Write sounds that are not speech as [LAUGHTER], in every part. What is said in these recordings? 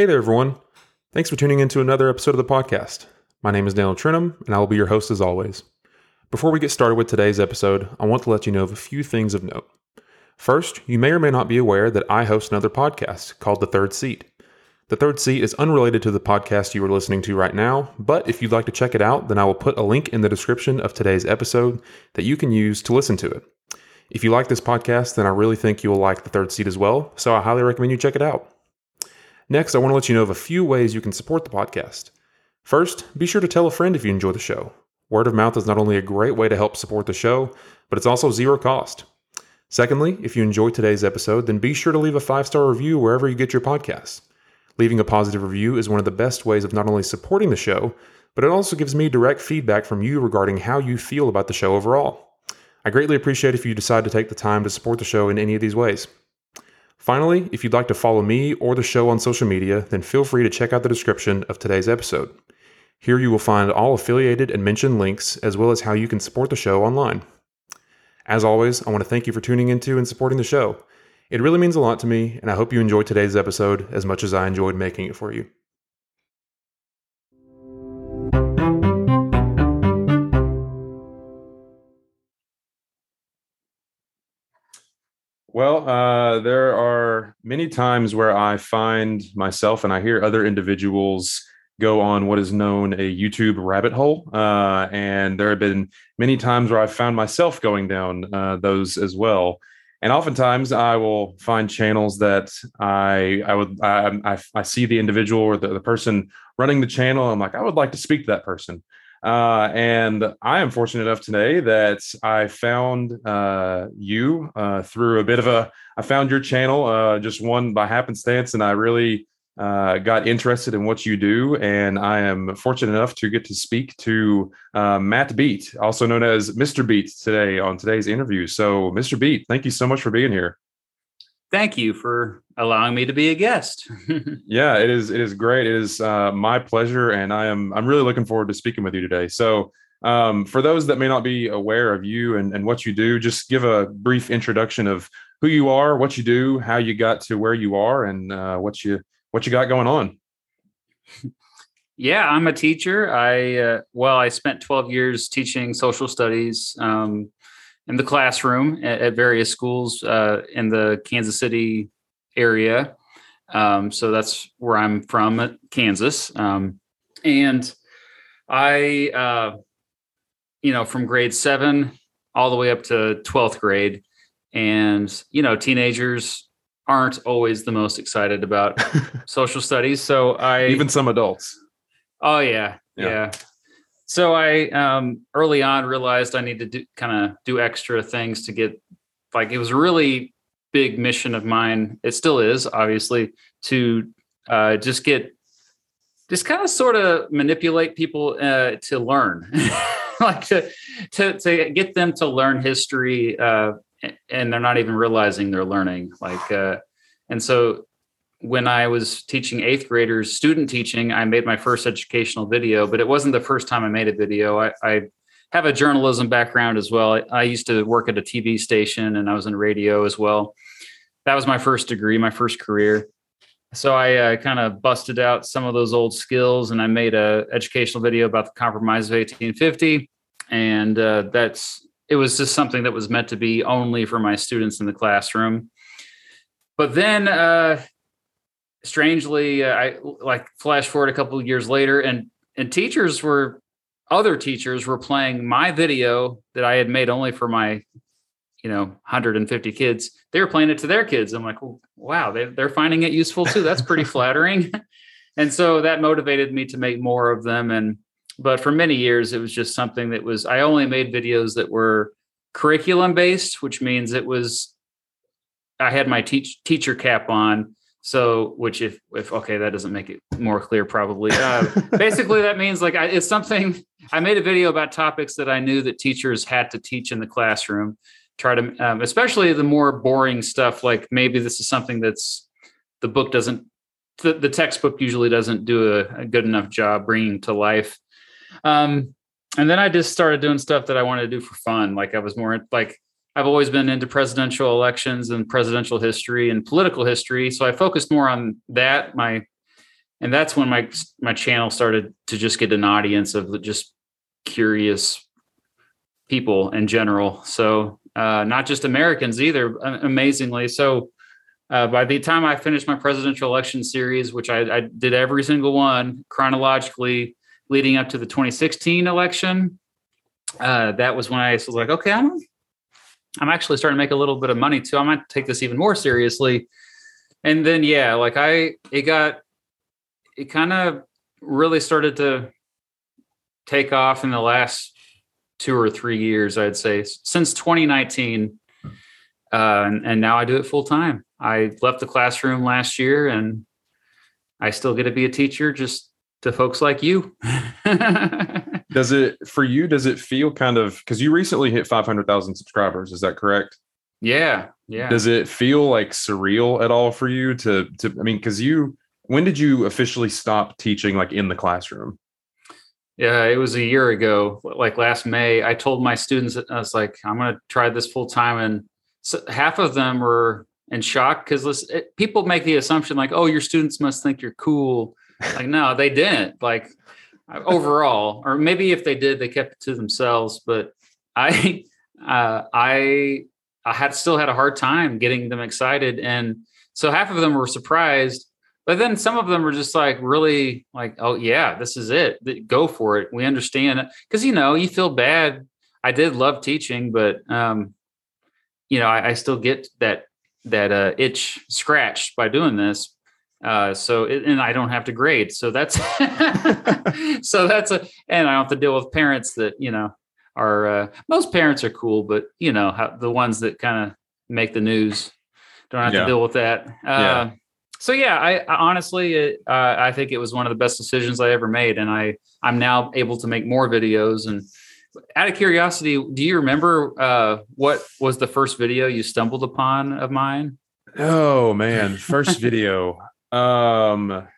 Hey there, everyone. Thanks for tuning in to another episode of the podcast. My name is Daniel Trinham, and I will be your host as always. Before we get started with today's episode, I want to let you know of a few things of note. First, you may or may not be aware that I host another podcast called The Third Seat. The Third Seat is unrelated to the podcast you are listening to right now, but if you'd like to check it out, then I will put a link in the description of today's episode that you can use to listen to it. If you like this podcast, then I really think you will like The Third Seat as well, so I highly recommend you check it out. Next, I want to let you know of a few ways you can support the podcast. First, be sure to tell a friend if you enjoy the show. Word of mouth is not only a great way to help support the show, but it's also zero cost. Secondly, if you enjoyed today's episode, then be sure to leave a five star review wherever you get your podcasts. Leaving a positive review is one of the best ways of not only supporting the show, but it also gives me direct feedback from you regarding how you feel about the show overall. I greatly appreciate if you decide to take the time to support the show in any of these ways. Finally, if you'd like to follow me or the show on social media, then feel free to check out the description of today's episode. Here you will find all affiliated and mentioned links, as well as how you can support the show online. As always, I want to thank you for tuning into and supporting the show. It really means a lot to me, and I hope you enjoyed today's episode as much as I enjoyed making it for you. Well, uh, there are many times where I find myself and I hear other individuals go on what is known a YouTube rabbit hole. Uh, and there have been many times where I've found myself going down uh, those as well. And oftentimes I will find channels that I I would I, I, I see the individual or the, the person running the channel. I'm like, I would like to speak to that person. Uh, and I am fortunate enough today that I found uh, you uh, through a bit of a. I found your channel uh, just one by happenstance, and I really uh, got interested in what you do. And I am fortunate enough to get to speak to uh, Matt Beat, also known as Mr. Beat, today on today's interview. So, Mr. Beat, thank you so much for being here thank you for allowing me to be a guest. [LAUGHS] yeah, it is. It is great. It is uh, my pleasure, and I am. I'm really looking forward to speaking with you today. So, um, for those that may not be aware of you and, and what you do, just give a brief introduction of who you are, what you do, how you got to where you are, and uh, what you what you got going on. Yeah, I'm a teacher. I uh, well, I spent 12 years teaching social studies. Um, in the classroom at, at various schools uh, in the Kansas City area. Um, so that's where I'm from, Kansas. Um, and I, uh, you know, from grade seven all the way up to 12th grade. And, you know, teenagers aren't always the most excited about [LAUGHS] social studies. So I, even some adults. Oh, yeah. Yeah. yeah. So I um, early on realized I needed to kind of do extra things to get like it was a really big mission of mine. It still is, obviously, to uh, just get just kind of sort of manipulate people uh, to learn, [LAUGHS] like to, to to get them to learn history, uh, and they're not even realizing they're learning. Like, uh, and so when I was teaching eighth graders student teaching, I made my first educational video, but it wasn't the first time I made a video. I, I have a journalism background as well. I, I, used to work at a TV station and I was in radio as well. That was my first degree, my first career. So I uh, kind of busted out some of those old skills and I made a educational video about the compromise of 1850. And uh, that's, it was just something that was meant to be only for my students in the classroom. But then uh, strangely, uh, I like flash forward a couple of years later, and and teachers were other teachers were playing my video that I had made only for my, you know, 150 kids. They were playing it to their kids. I'm like, well, wow, they, they're finding it useful too. That's pretty [LAUGHS] flattering. and so that motivated me to make more of them. And but for many years, it was just something that was I only made videos that were curriculum based, which means it was I had my teach teacher cap on so, which if if okay, that doesn't make it more clear, probably. [LAUGHS] Uh, basically, that means like I, it's something. I made a video about topics that I knew that teachers had to teach in the classroom. Try to, um, especially the more boring stuff, like maybe this is something that's the book doesn't, the, the textbook usually doesn't do a, a, good enough job bringing to life. Um, and then I just started doing stuff that I wanted to do for fun. Like I was more like I've always been into presidential elections and presidential history and political history. So I focused more on that. My and that's when my my channel started to just get an audience of just curious people in general. So uh, not just Americans either, amazingly. So uh, by the time I finished my presidential election series, which I, I, did every single one chronologically leading up to the 2016 election, uh, that was when I was like, okay, I'm I'm actually starting to make a little bit of money too. I might take this even more seriously. And then yeah, like I it got it kind of really started to take off in the last two or three years, I'd say, since 2019. Uh, and, and now I do it full time. I left the classroom last year and I still get to be a teacher just to folks like you. [LAUGHS] does it for you? Does it feel kind of because you recently hit 500,000 subscribers? Is that correct? Yeah. Yeah. Does it feel like surreal at all for you to, to, I mean, because you, when did you officially stop teaching like in the classroom? Yeah, it was a year ago, like last May. I told my students, I was like, I'm going to try this full time. And so half of them were in shock because people make the assumption like, oh, your students must think you're cool. Like, no, they didn't. Like, overall, or maybe if they did, they kept it to themselves. But I, [LAUGHS] uh, I, I had still had a hard time getting them excited, and so half of them were surprised but then some of them were just like really like oh yeah this is it go for it we understand because you know you feel bad i did love teaching but um you know i, I still get that that uh, itch scratched by doing this uh so it, and i don't have to grade so that's [LAUGHS] so that's a and i don't have to deal with parents that you know are uh, most parents are cool but you know how, the ones that kind of make the news don't have yeah. to deal with that uh yeah so yeah, I, I honestly, it, uh, I think it was one of the best decisions I ever made, and I I'm now able to make more videos. And out of curiosity, do you remember uh, what was the first video you stumbled upon of mine? Oh man, first [LAUGHS] video. Um,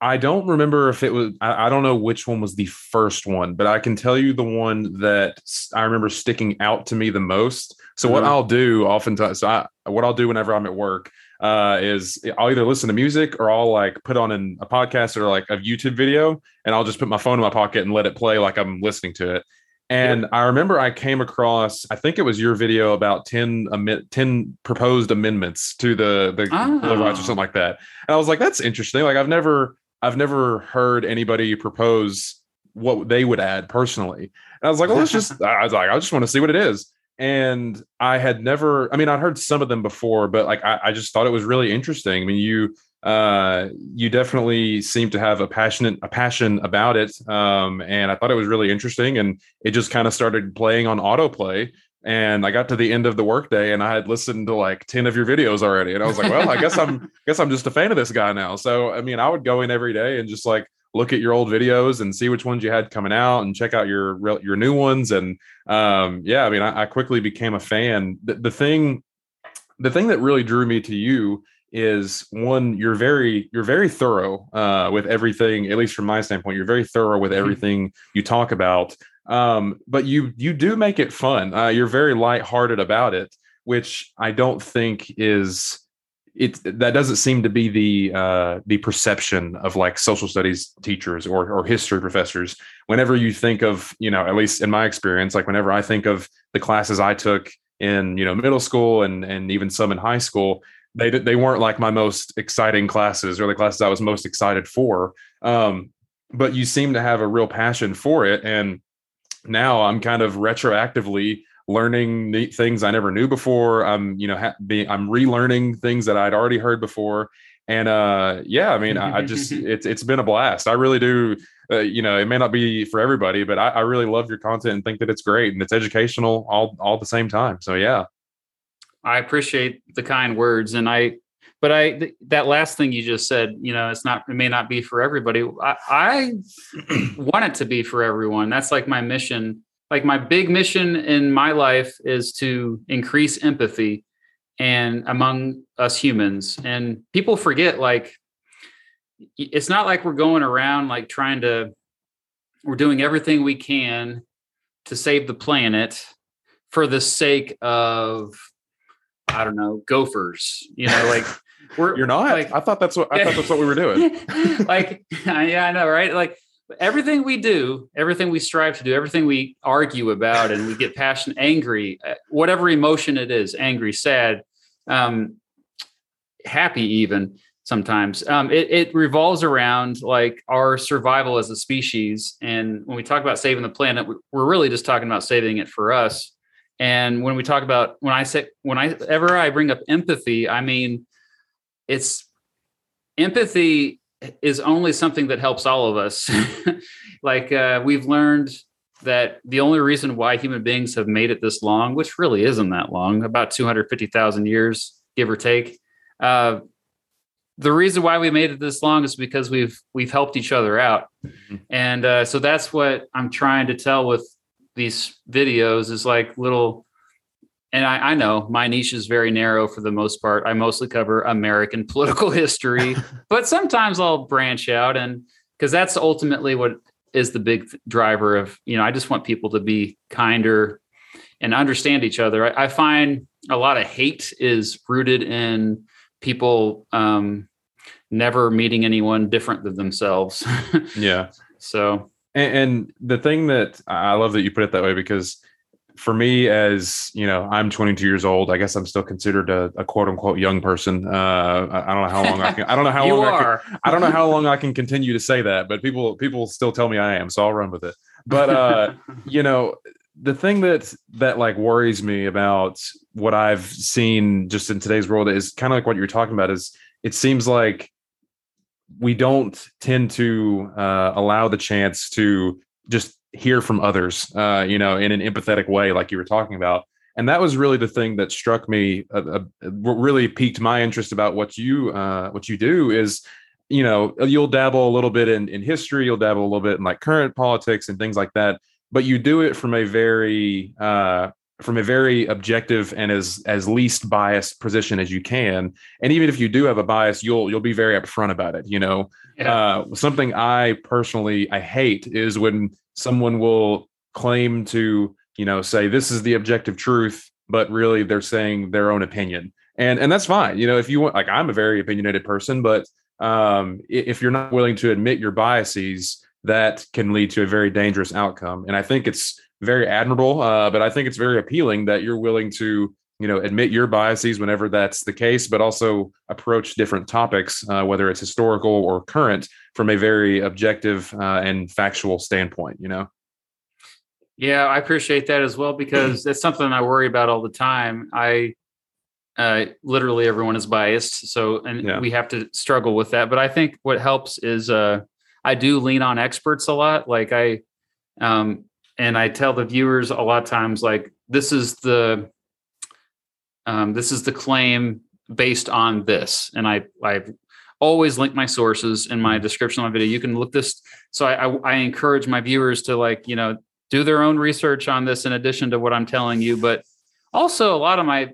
I don't remember if it was. I, I, don't know which one was the first one, but I can tell you the one that I remember sticking out to me the most. So mm-hmm. what I'll do oftentimes, so I, what I'll do whenever I'm at work uh, is I'll either listen to music or I'll like put on an, a podcast or like a YouTube video, and I'll just put my phone in my pocket and let it play like I'm listening to it. And yeah. I remember I came across, I think it was your video about 10, 10 proposed amendments to the, the oh. Bill of Rights or something like that. And I was like, that's interesting. Like I've never, I've never heard anybody propose what they would add personally. And I was like, well, let's just, [LAUGHS] I was like, I just want to see what it is and I had never, I mean, I'd heard some of them before, but like I, I just thought it was really interesting. I mean, you uh you definitely seem to have a passionate a passion about it um and i thought it was really interesting and it just kind of started playing on autoplay and i got to the end of the workday and i had listened to like 10 of your videos already and i was like well i guess i'm I [LAUGHS] guess i'm just a fan of this guy now. So i mean i would go in every day and just like look at your old videos and see which ones you had coming out and check out your your new ones and um, yeah i mean I, I, quickly became a fan. The, the thing the thing that really drew me to you is one you're very you're very thorough uh, with everything at least from my standpoint you're very thorough with mm-hmm. everything you talk about um, but you you do make it fun uh, you're very lighthearted about it which i don't think is it that doesn't seem to be the uh, the perception of like social studies teachers or or history professors. Whenever you think of you know, at least in my experience, like whenever I think of the classes I took in you know middle school and and even some in high school, they they weren't like my most exciting classes or the classes I was most excited for. Um, but you seem to have a real passion for it, and now I'm kind of retroactively learning neat things I never knew before. I'm, you know, ha- being, I'm relearning things that I'd already heard before. And uh, yeah, I mean, I, I just [LAUGHS] it's it's been a blast. I really do. Uh, you know, it may not be for everybody, but I, I really love your content and think that it's great and it's educational all all the same time. So yeah, I appreciate the kind words, and I but I th- that last thing you just said, you know, it's not it may not be for everybody. I, I [CLEARS THROAT] want it to be for everyone. That's like my mission like my big mission in my life is to increase empathy and among us humans and people forget like it's not like we're going around like trying to we're doing everything we can to save the planet for the sake of I don't know, gophers. You know, like [LAUGHS] we're you're not. Like, I thought that's what I thought that's what we were doing. [LAUGHS] like, yeah, I know, right? Like everything we do, everything we strive to do, everything we argue about, and we get passionate, angry, uh, whatever emotion it is, angry, sad, um, happy, even sometimes. Um, it, it revolves around like our survival as a species. And when we talk about saving the planet, we're really just talking about saving it for us. And when we talk about when I say when I ever I bring up empathy, I mean it's empathy is only something that helps all of us. [LAUGHS] like uh, we've learned that the only reason why human beings have made it this long, which really isn't that long, about 250,000 years, give or take, uh, the reason why we made it this long is because we've we've helped each other out, mm-hmm. and uh, so that's what I'm trying to tell with these videos is like little. And I, I know my niche is very narrow for the most part. I mostly cover American [LAUGHS] political history, [LAUGHS] but sometimes I'll branch out, and because that's ultimately what is the big driver of you know I just want people to be kinder and understand each other. I, I find a lot of hate is rooted in people um, never meeting anyone different than themselves. [LAUGHS] yeah. So, and, and, the thing that I love that you put it that way because for me, as you know, I'm 22 years old. I guess I'm still considered a, a quote unquote young person. Uh, I, I, don't know how long I can. I don't know [LAUGHS] how long are. I, can, I don't know how [LAUGHS] long I can continue to say that, but people people still tell me I am, so I'll run with it. But uh, [LAUGHS] you know, the thing that that like worries me about what I've seen just in today's world is kind of like what you're talking about is it seems like we don't tend to uh, allow the chance to just hear from others uh, you know in an empathetic way like you were talking about. And that was really the thing that struck me uh, uh really piqued my interest about what you uh, what you do is you know you'll dabble a little bit in, in history you'll dabble a little bit in like current politics and things like that but you do it from a very uh, from a very objective and as as least biased position as you can and even if you do have a bias you'll you'll be very upfront about it you know yeah. uh, something i personally i hate is when someone will claim to you know say this is the objective truth but really they're saying their own opinion and and that's fine you know if you want like i'm a very opinionated person but um if you're not willing to admit your biases that can lead to a very dangerous outcome. And I think it's very admirable, uh, but I think it's very appealing that you're willing to, you know, admit your biases whenever that's the case, but also approach different topics, uh, whether it's historical or current, from a very objective uh, and factual standpoint. You know. Yeah, I appreciate that as well because it's something I worry about all the time. I uh, literally everyone is biased, so and yeah. we have to struggle with that. But I think what helps is uh, I do lean on experts a lot. Like I, um, and I tell the viewers a lot of times, like this is the, um, this is the claim based on this, and I I always link my sources in my description of my video. You can look this. So I, I, I encourage my viewers to like you know do their own research on this in addition to what I'm telling you, but also a lot of my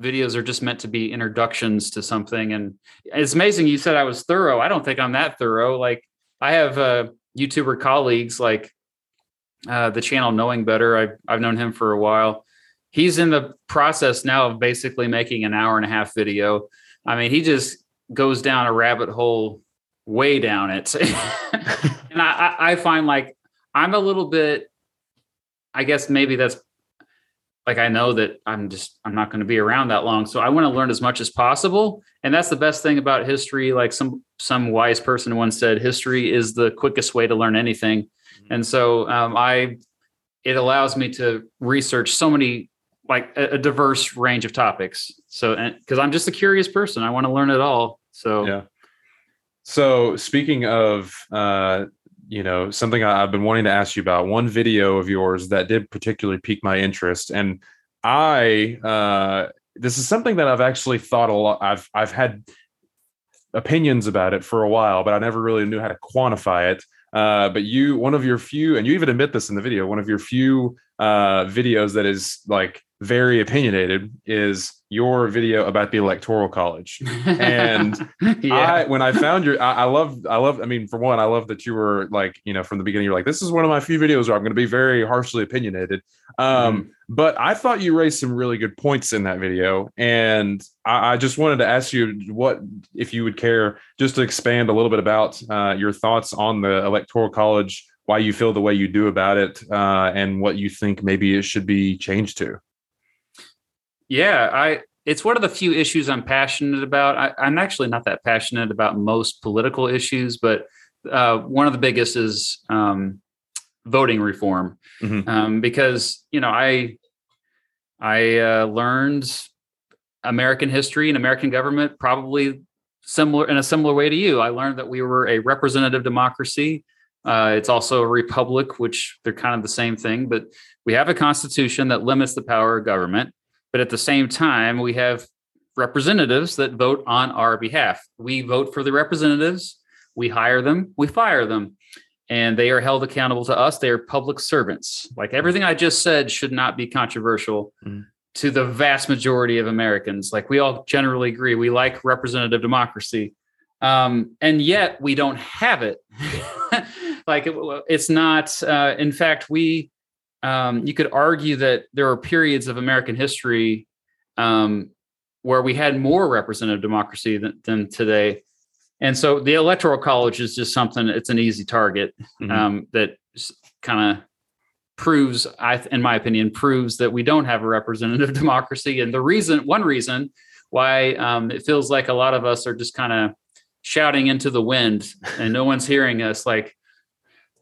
videos are just meant to be introductions to something and it's amazing you said i was thorough i don't think i'm that thorough like I have uh, YouTuber colleagues like uh, the channel Knowing Better. I've, I've known him for a while. He's in the process now of basically making an hour and a half video. I mean, he just goes down a rabbit hole way down it. [LAUGHS] and I, I find like I'm a little bit, I guess maybe that's like I know that I'm just I'm not going to be around that long, so I want to learn as much as possible. And that's the best thing about history. Like some some wise person once said, history is the quickest way to learn anything. And so um, I it allows me to research so many like a, a diverse range of topics. So because I'm just a curious person, I want to learn it all. So yeah. So speaking of uh, you know something i've been wanting to ask you about one video of yours that did particularly pique my interest and i uh this is something that i've actually thought a lot i've i've had opinions about it for a while but i never really knew how to quantify it uh, but you one of your few and you even admit this in the video one of your few uh, videos that is like very opinionated is your video about the electoral college and [LAUGHS] yeah. i when i found your I, I love i love i mean for one i love that you were like you know from the beginning you're like this is one of my few videos where i'm going to be very harshly opinionated um mm. but i thought you raised some really good points in that video and I, I, just wanted to ask you what if you would care just to expand a little bit about uh, your thoughts on the electoral college why you feel the way you do about it uh, and what you think maybe it should be changed to yeah, I it's one of the few issues I'm passionate about. I, am actually not that passionate about most political issues, but uh, one of the biggest is um, voting reform, mm-hmm. um, because you know I I uh, learned American history and American government probably similar in a similar way to you. I learned that we were a representative democracy. Uh, it's also a republic, which they're kind of the same thing, but we have a constitution that limits the power of government. But at the same time, we have representatives that vote on our behalf. We vote for the representatives, we hire them, we fire them, and they are held accountable to us. They are public servants. Like everything I just said should not be controversial mm. to the vast majority of Americans. Like we all generally agree, we like representative democracy. Um, and yet we don't have it. [LAUGHS] like it, it's not, uh, in fact, we um, you could argue that there are periods of American history um, where we had more representative democracy than, than, today. And so the electoral college is just something, it's an easy target mm-hmm. um, that kind of proves, I, in my opinion, proves that we don't have a representative [LAUGHS] democracy. And the reason, one reason why um, it feels like a lot of us are just kind of shouting into the wind and no one's hearing us, like,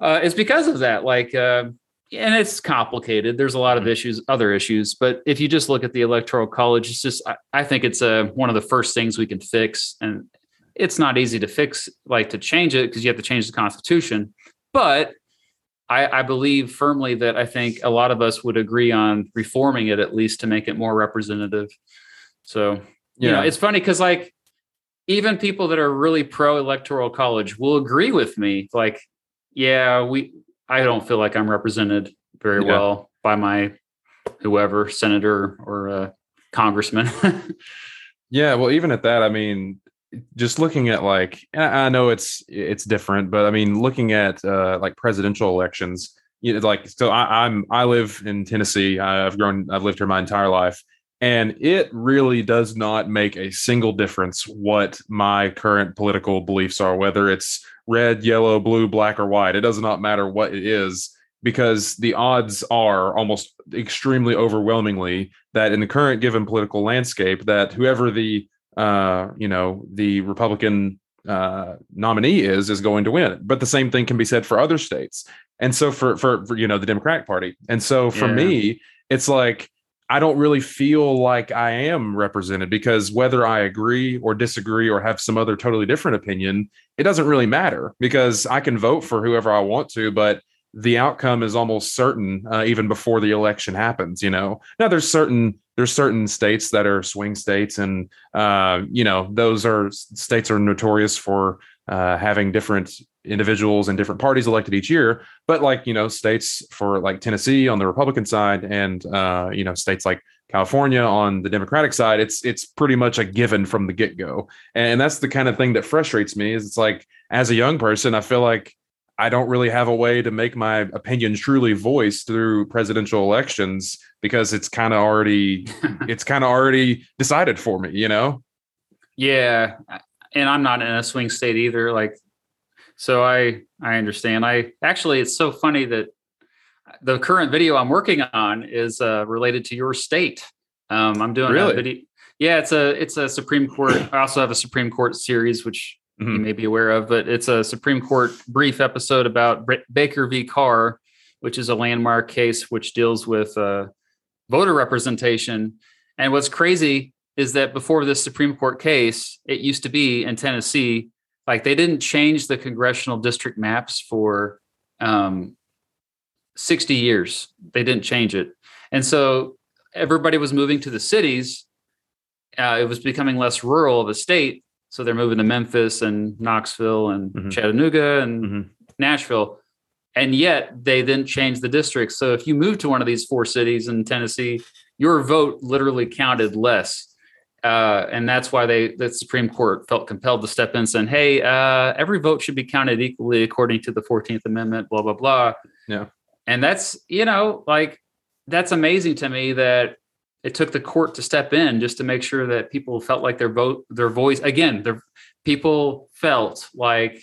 uh, it's because of that. Like, uh, and it's complicated. There's a lot of mm-hmm. issues, other issues, but if you just look at the electoral college, it's just I, I think it's a one of the first things we can fix, and it's not easy to fix, like to change it because you have to change the constitution. But I, I believe firmly that I think a lot of us would agree on reforming it at least to make it more representative. So yeah. you know, it's funny because like even people that are really pro electoral college will agree with me. Like, yeah, we I don't feel like I'm represented very yeah. well by my whoever senator or uh, congressman. [LAUGHS] yeah, well, even at that, I mean, just looking at like, I know it's it's different, but I mean, looking at uh, like presidential elections, you know, like so I, I'm I live in Tennessee. I've grown, I've lived here my entire life, and it really does not make a single difference what my current political beliefs are, whether it's red, yellow, blue, black, or white. It does not matter what it is because the odds are almost extremely overwhelmingly that in the current given political landscape that whoever the uh, you know the Republican uh, nominee is is going to win. But the same thing can be said for other states. And so for for, for you know the Democratic Party. And so for yeah. me, it's like I don't really feel like I am represented because whether I agree or disagree or have some other totally different opinion, it doesn't really matter because I can vote for whoever I want to, but the outcome is almost certain uh, even before the election happens. You know, now there's certain there's certain states that are swing states, and uh, you know those are states are notorious for uh, having different individuals and different parties elected each year but like you know states for like tennessee on the republican side and uh, you know states like california on the democratic side it's it's pretty much a given from the get-go. And that's the kind of thing that frustrates me is it's like as a young person i feel like i don't really have a way to make my opinion truly voiced through presidential elections because it's kind of already [LAUGHS] it's kind of already decided for me you know? Yeah and i'm not in a swing state either like so I I understand. I actually it's so funny that the current video I'm working on is uh, related to your state. Um, I'm doing really? a video. Yeah, it's a it's a Supreme Court. I also have a Supreme Court series, which mm-hmm. you may be aware of, but it's a Supreme Court brief episode about Baker v. Carr, which is a landmark case which deals with uh, voter representation. And what's crazy is that before this Supreme Court case, it used to be in Tennessee like they didn't change the congressional district maps for um, 60 years. They didn't change it. And so everybody was moving to the cities. Uh, it was becoming less rural of a state. So they're moving to Memphis and Knoxville and mm-hmm. Chattanooga and mm-hmm. Nashville. And yet they didn't change the districts. So if you move to one of these four cities in Tennessee, your vote literally counted less. Uh, and that's why they the Supreme Court felt compelled to step in and saying, hey, uh, every vote should be counted equally according to the 14th Amendment, blah, blah, blah. Yeah. And that's, you know, like that's amazing to me that it took the court to step in just to make sure that people felt like their vote, their voice, again, their people felt like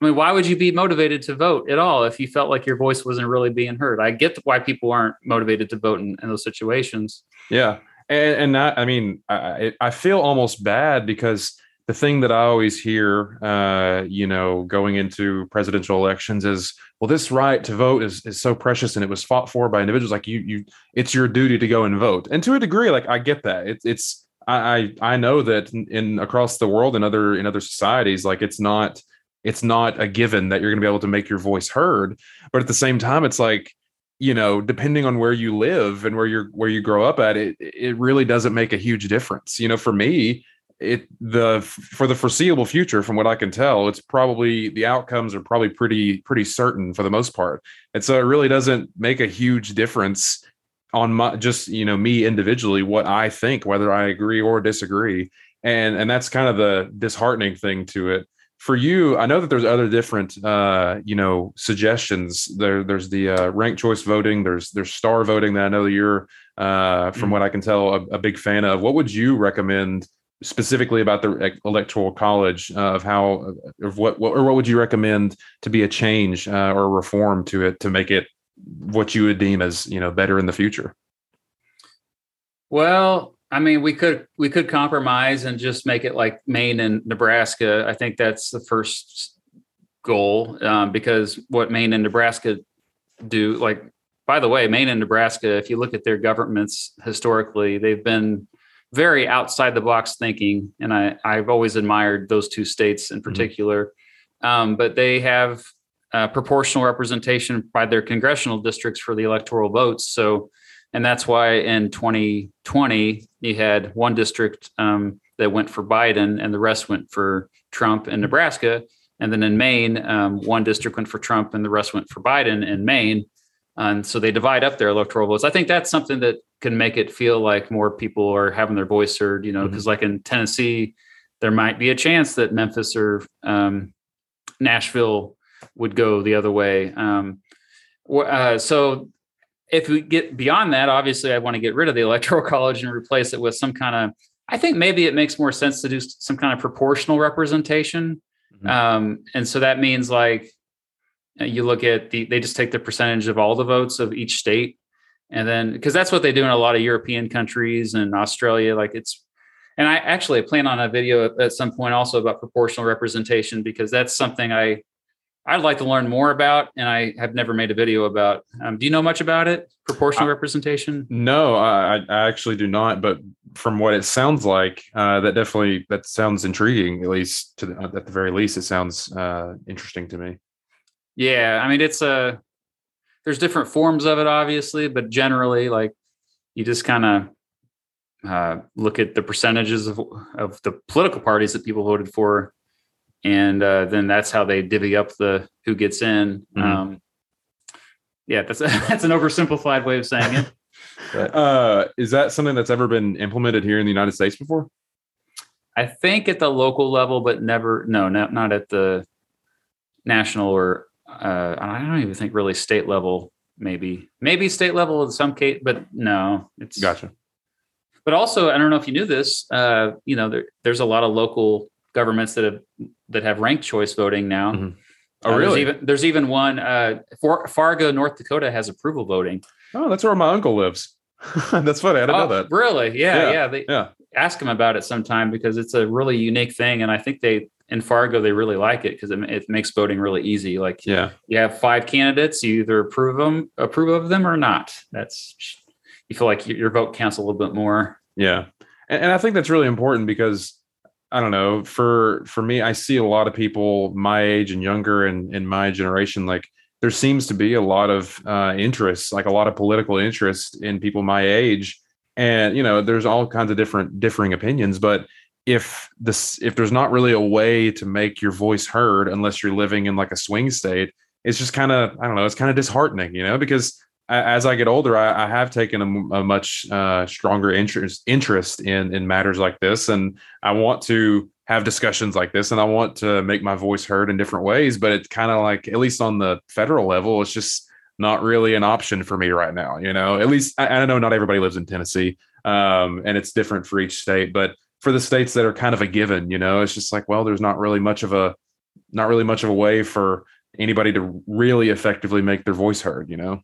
I mean, why would you be motivated to vote at all if you felt like your voice wasn't really being heard? I get why people aren't motivated to vote in, in those situations. Yeah, and and that, I mean, I I feel almost bad because the thing that I always hear, uh, you know, going into presidential elections is, well, this right to vote is is so precious and it was fought for by individuals. Like you, you, it's your duty to go and vote. And to a degree, like I get that. It's it's I I know that in across the world and other in other societies, like it's not it's not a given that you're going to be able to make your voice heard but at the same time it's like you know depending on where you live and where you're where you grow up at it it really doesn't make a huge difference. You know for me it the for the foreseeable future from what i can tell it's probably the outcomes are probably pretty pretty certain for the most part. And so it really doesn't make a huge difference on my just you know me individually what i think whether i agree or disagree. And and that's kind of the disheartening thing to it for you, I know that there's other different, uh, you know, suggestions. There, there's the uh, ranked choice voting. There's there's star voting that I know that you're, uh, from mm-hmm. what I can tell, a, a, big fan of. What would you recommend specifically about the electoral college uh, of how, of what, what, or what would you recommend to be a change uh, or a reform to it to make it what you would deem as you know better in the future? Well, I mean, we could we could compromise and just make it like Maine and Nebraska. I think that's the first goal um, because what Maine and Nebraska do, like by the way, Maine and Nebraska, if you look at their governments historically, they've been very outside the box thinking, and I I've always admired those two states in mm-hmm. particular. Mm-hmm. Um, but they have uh, proportional representation by their congressional districts for the electoral votes, so and that's why in 2020 you had one district um, that went for Biden and the rest went for Trump in Nebraska. And then in Maine, um, one district went for Trump and the rest went for Biden in Maine. And so they divide up their electoral votes. I think that's something that can make it feel like more people are having their voice heard, you know, because mm-hmm. like in Tennessee, there might be a chance that Memphis or um, Nashville would go the other way. Um, uh, so if we get beyond that, obviously, I want to get rid of the electoral [LAUGHS] college and replace it with some kind of. I think maybe it makes more sense to do some kind of proportional representation, mm-hmm. um, and so that means like you look at the they just take the percentage of all the votes of each state, and then because that's what they do in a lot of European countries and Australia, like it's. And I actually plan on a video at some point also about proportional representation because that's something I I'd like to learn more about, and I have never made a video about. Um, do you know much about it? Proportional I, representation? No, I, I, actually do not. But from what it sounds like, uh, that definitely that sounds intriguing. At least to the, at the very least, it sounds uh, interesting to me. Yeah, I mean, it's a uh, there's different forms of it, obviously, but generally, like you just kind of uh, look at the percentages of of the political parties that people voted for and uh, then that's how they divvy up the who gets in. Mm-hmm. Um, yeah, that's [LAUGHS] that's an oversimplified way of saying it. [LAUGHS] but, uh, is that something that's ever been implemented here in the United States before? I think at the local level, but never. No, not not at the national or uh, I don't even think really state level. Maybe maybe state level in some case, but no, it's gotcha. But also, I don't know if you knew this. Uh, you know, there, there's a lot of local governments that have that have ranked choice voting now. Mm-hmm. Oh, uh, really? There's even, there's even one. Uh, for, Fargo, North Dakota, has approval voting. Oh, that's where my uncle lives. [LAUGHS] that's funny. I didn't oh, know that. Really? Yeah, yeah. Yeah. They, yeah. Ask him about it sometime because it's a really unique thing, and I think they in Fargo they really like it because it, it, makes voting really easy. Like, yeah, you have five candidates, you either approve them, approve of them, or not. That's you feel like your vote counts a little bit more. Yeah, and, and I think that's really important because I don't know. For for me, I see a lot of people my age and younger and in my generation, like there seems to be a lot of uh, interest, like a lot of political interest in people my age. And you know, there's all kinds of different differing opinions, but if this if there's not really a way to make your voice heard unless you're living in like a swing state, it's just kind of I don't know, it's kind of disheartening, you know, because as I get older, I, I have taken a, a much uh, stronger interest interest in in matters like this, and I want to have discussions like this, and I want to make my voice heard in different ways. But it's kind of like, at least on the federal level, it's just not really an option for me right now. You know, at least I, I know not everybody lives in Tennessee, um, and it's different for each state, but for the states that are kind of a given, you know, it's just like, well, there's not really much of a not really much of a way for anybody to really effectively make their voice heard, you know.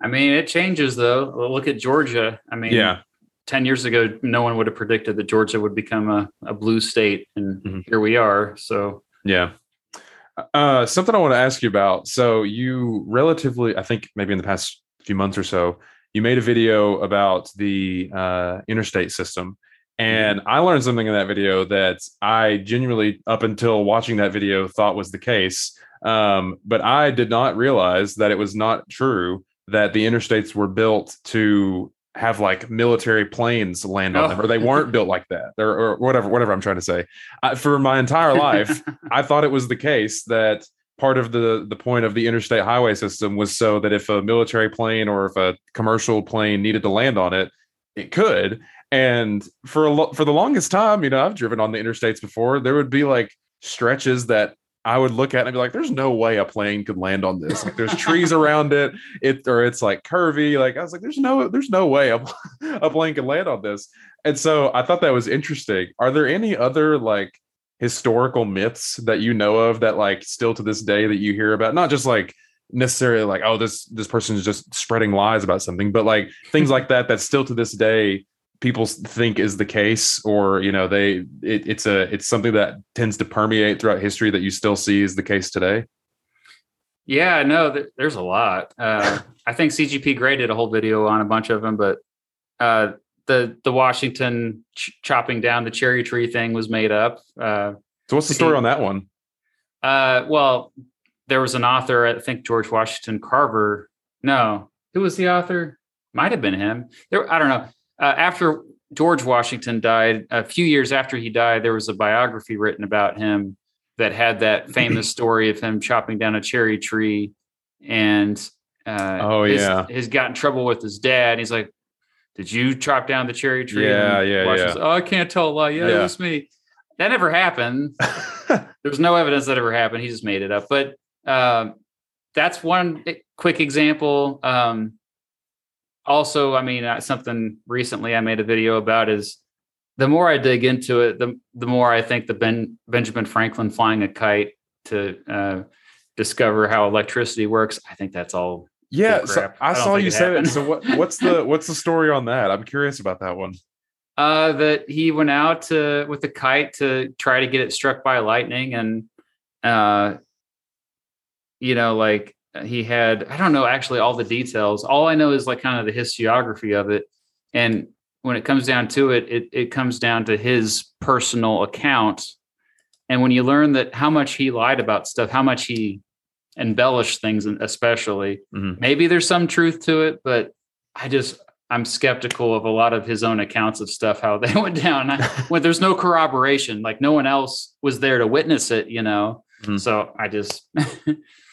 I mean, it changes though. Look at Georgia. I mean, yeah. 10 years ago, no one would have predicted that Georgia would become a, a blue state. And mm-hmm. here we are. So, yeah. Uh, something I want to ask you about. So, you relatively, I think maybe in the past few months or so, you made a video about the uh, interstate system. And mm-hmm. I learned something in that video that I genuinely, up until watching that video, thought was the case. Um, but I did not realize that it was not true that the interstates were built to have like military planes land on oh. them, or they oh. weren't built like that, or, or whatever. Whatever I'm trying to say. I, for my entire [LAUGHS] life, I thought it was the case that part of the the point of the interstate highway system was so that if a military plane or if a commercial plane needed to land on it, it could. And for a lo- for the longest time, you know, I've driven on the interstates before. There would be like stretches that I would look at it and be like, there's no way a plane could land on this. Like there's trees around it, it or it's like curvy. Like I was like, there's no, there's no way a, [LAUGHS] a plane can land on this. And so I thought that was interesting. Are there any other like historical myths that you know of that like still to this day that you hear about? Not just like necessarily like, oh, this this person is just spreading lies about something, but like things like that that still to this day people think is the case or you know they it, it's a it's something that tends to permeate throughout history that you still see is the case today? Yeah no there's a lot. Uh, i think cgp grey did a whole video on a bunch of them but uh, the the washington ch- chopping down the cherry tree thing was made up. Uh, so what's the story on that one? Uh, well there was an author i think george washington carver no who was the author? Might have been him. There i don't know uh, after George Washington died, a few years after he died, there was a biography written about him that had that [CLEARS THROAT] famous story of him chopping down a cherry tree, and uh, oh his, yeah, he's got in trouble with his dad. He's like, "Did you chop down the cherry tree?" Yeah, yeah, yeah. oh, I can't tell a lie. Yeah, yeah. it was me. That never happened. [LAUGHS] There's no evidence that ever happened. He just made it up. But um, that's one quick example. Um, also, I mean, uh, something recently I made a video about is the more I dig into it, the the more I think the Ben Benjamin Franklin flying a kite to uh, discover how electricity works. I think that's all. Yeah, so I, I saw you say it. So what, what's the what's the story on that? I'm curious about that one. [LAUGHS] Uh, that he went out to with a kite to try to get it struck by lightning, and uh, you know, like he had i don't know actually all the details. All i know is like kind of the historiography of it. And when it comes down to it it, it comes down to his personal account. And when you learn that how much he lied about stuff how much he embellished things especially mm-hmm. maybe there's some truth to it but i just i'm skeptical of a lot of his own accounts of stuff how [LAUGHS] they went down. [LAUGHS] When there's no corroboration like no one else was there to witness it you know? Mm-hmm. so i just [LAUGHS]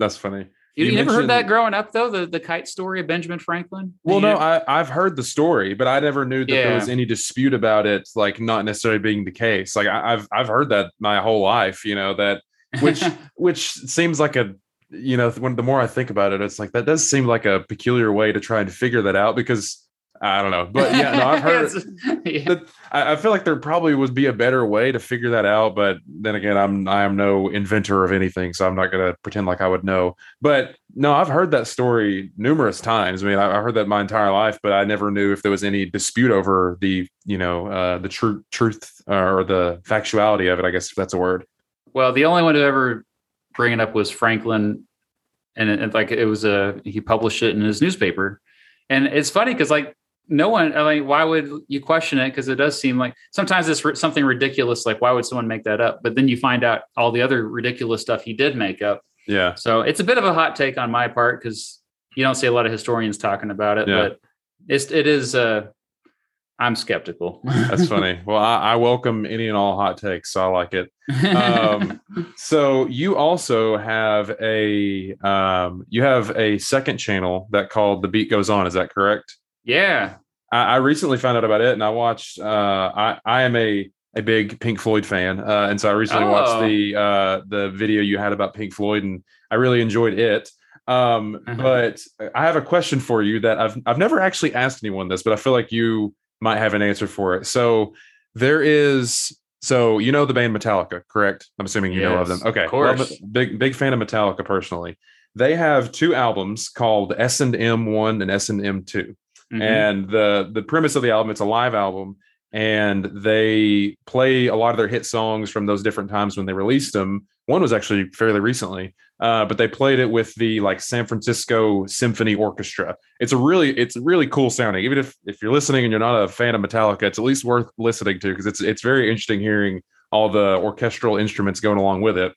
That's funny. You, you, never heard that growing up though, the, the kite story of Benjamin Franklin? Well, no, I, I've heard the story, but I never knew that yeah. there was any dispute about it, like not necessarily being the case. Like I, I've I've heard that my whole life, you know, that which [LAUGHS] which seems like a you know, when the more I think about it, it's like that does seem like a peculiar way to try and figure that out because I don't know, but yeah, no, I've [LAUGHS] heard. [LAUGHS] yeah. that, I, I, feel like there probably would be a better way to figure that out, but then again, I'm I am no inventor of anything, so I'm not gonna pretend like I would know. But no, I've heard that story numerous times. I mean, I, I heard that my entire life, but I never knew if there was any dispute over the you know uh, the true truth or the factuality of it. I guess if that's a word. Well, the only one to ever bring it up was Franklin, and it, like it was a he published it in his newspaper. And it's funny because like no one i mean why would you question it because it does seem like sometimes it's something ridiculous like why would someone make that up but then you find out all the other ridiculous stuff he did make up yeah so it's a bit of a hot take on my part because you don't see a lot of historians talking about it yeah. but it's it is uh I'm skeptical. That's [LAUGHS] funny. Well, I, I, welcome any and all hot takes, so I like it. Um, [LAUGHS] so you also have a um, you have a second channel that called The Beat Goes On. Is that correct? Yeah. I, I recently found out about it, and I watched. Uh, I I am a a big Pink Floyd fan, uh, and so I recently oh. watched the uh, the video you had about Pink Floyd, and I really enjoyed it. Um, uh-huh. But I have a question for you that I've I've never actually asked anyone this, but I feel like you might have an answer for it. So there is so you know the band Metallica, correct? I'm assuming you yes, know of them. Okay, of big big fan of Metallica personally. They have two albums called S and M One and S and M 2 mm-hmm. and the the premise of the album it's a live album, and they play a lot of their hit songs from those different times when they released them. One was actually fairly recently, uh, but they played it with the like San Francisco Symphony Orchestra. It's a really it's really cool sounding. Even if if you're listening and you're not a fan of Metallica, it's at least worth listening to because it's it's very interesting hearing all the orchestral instruments going along with it.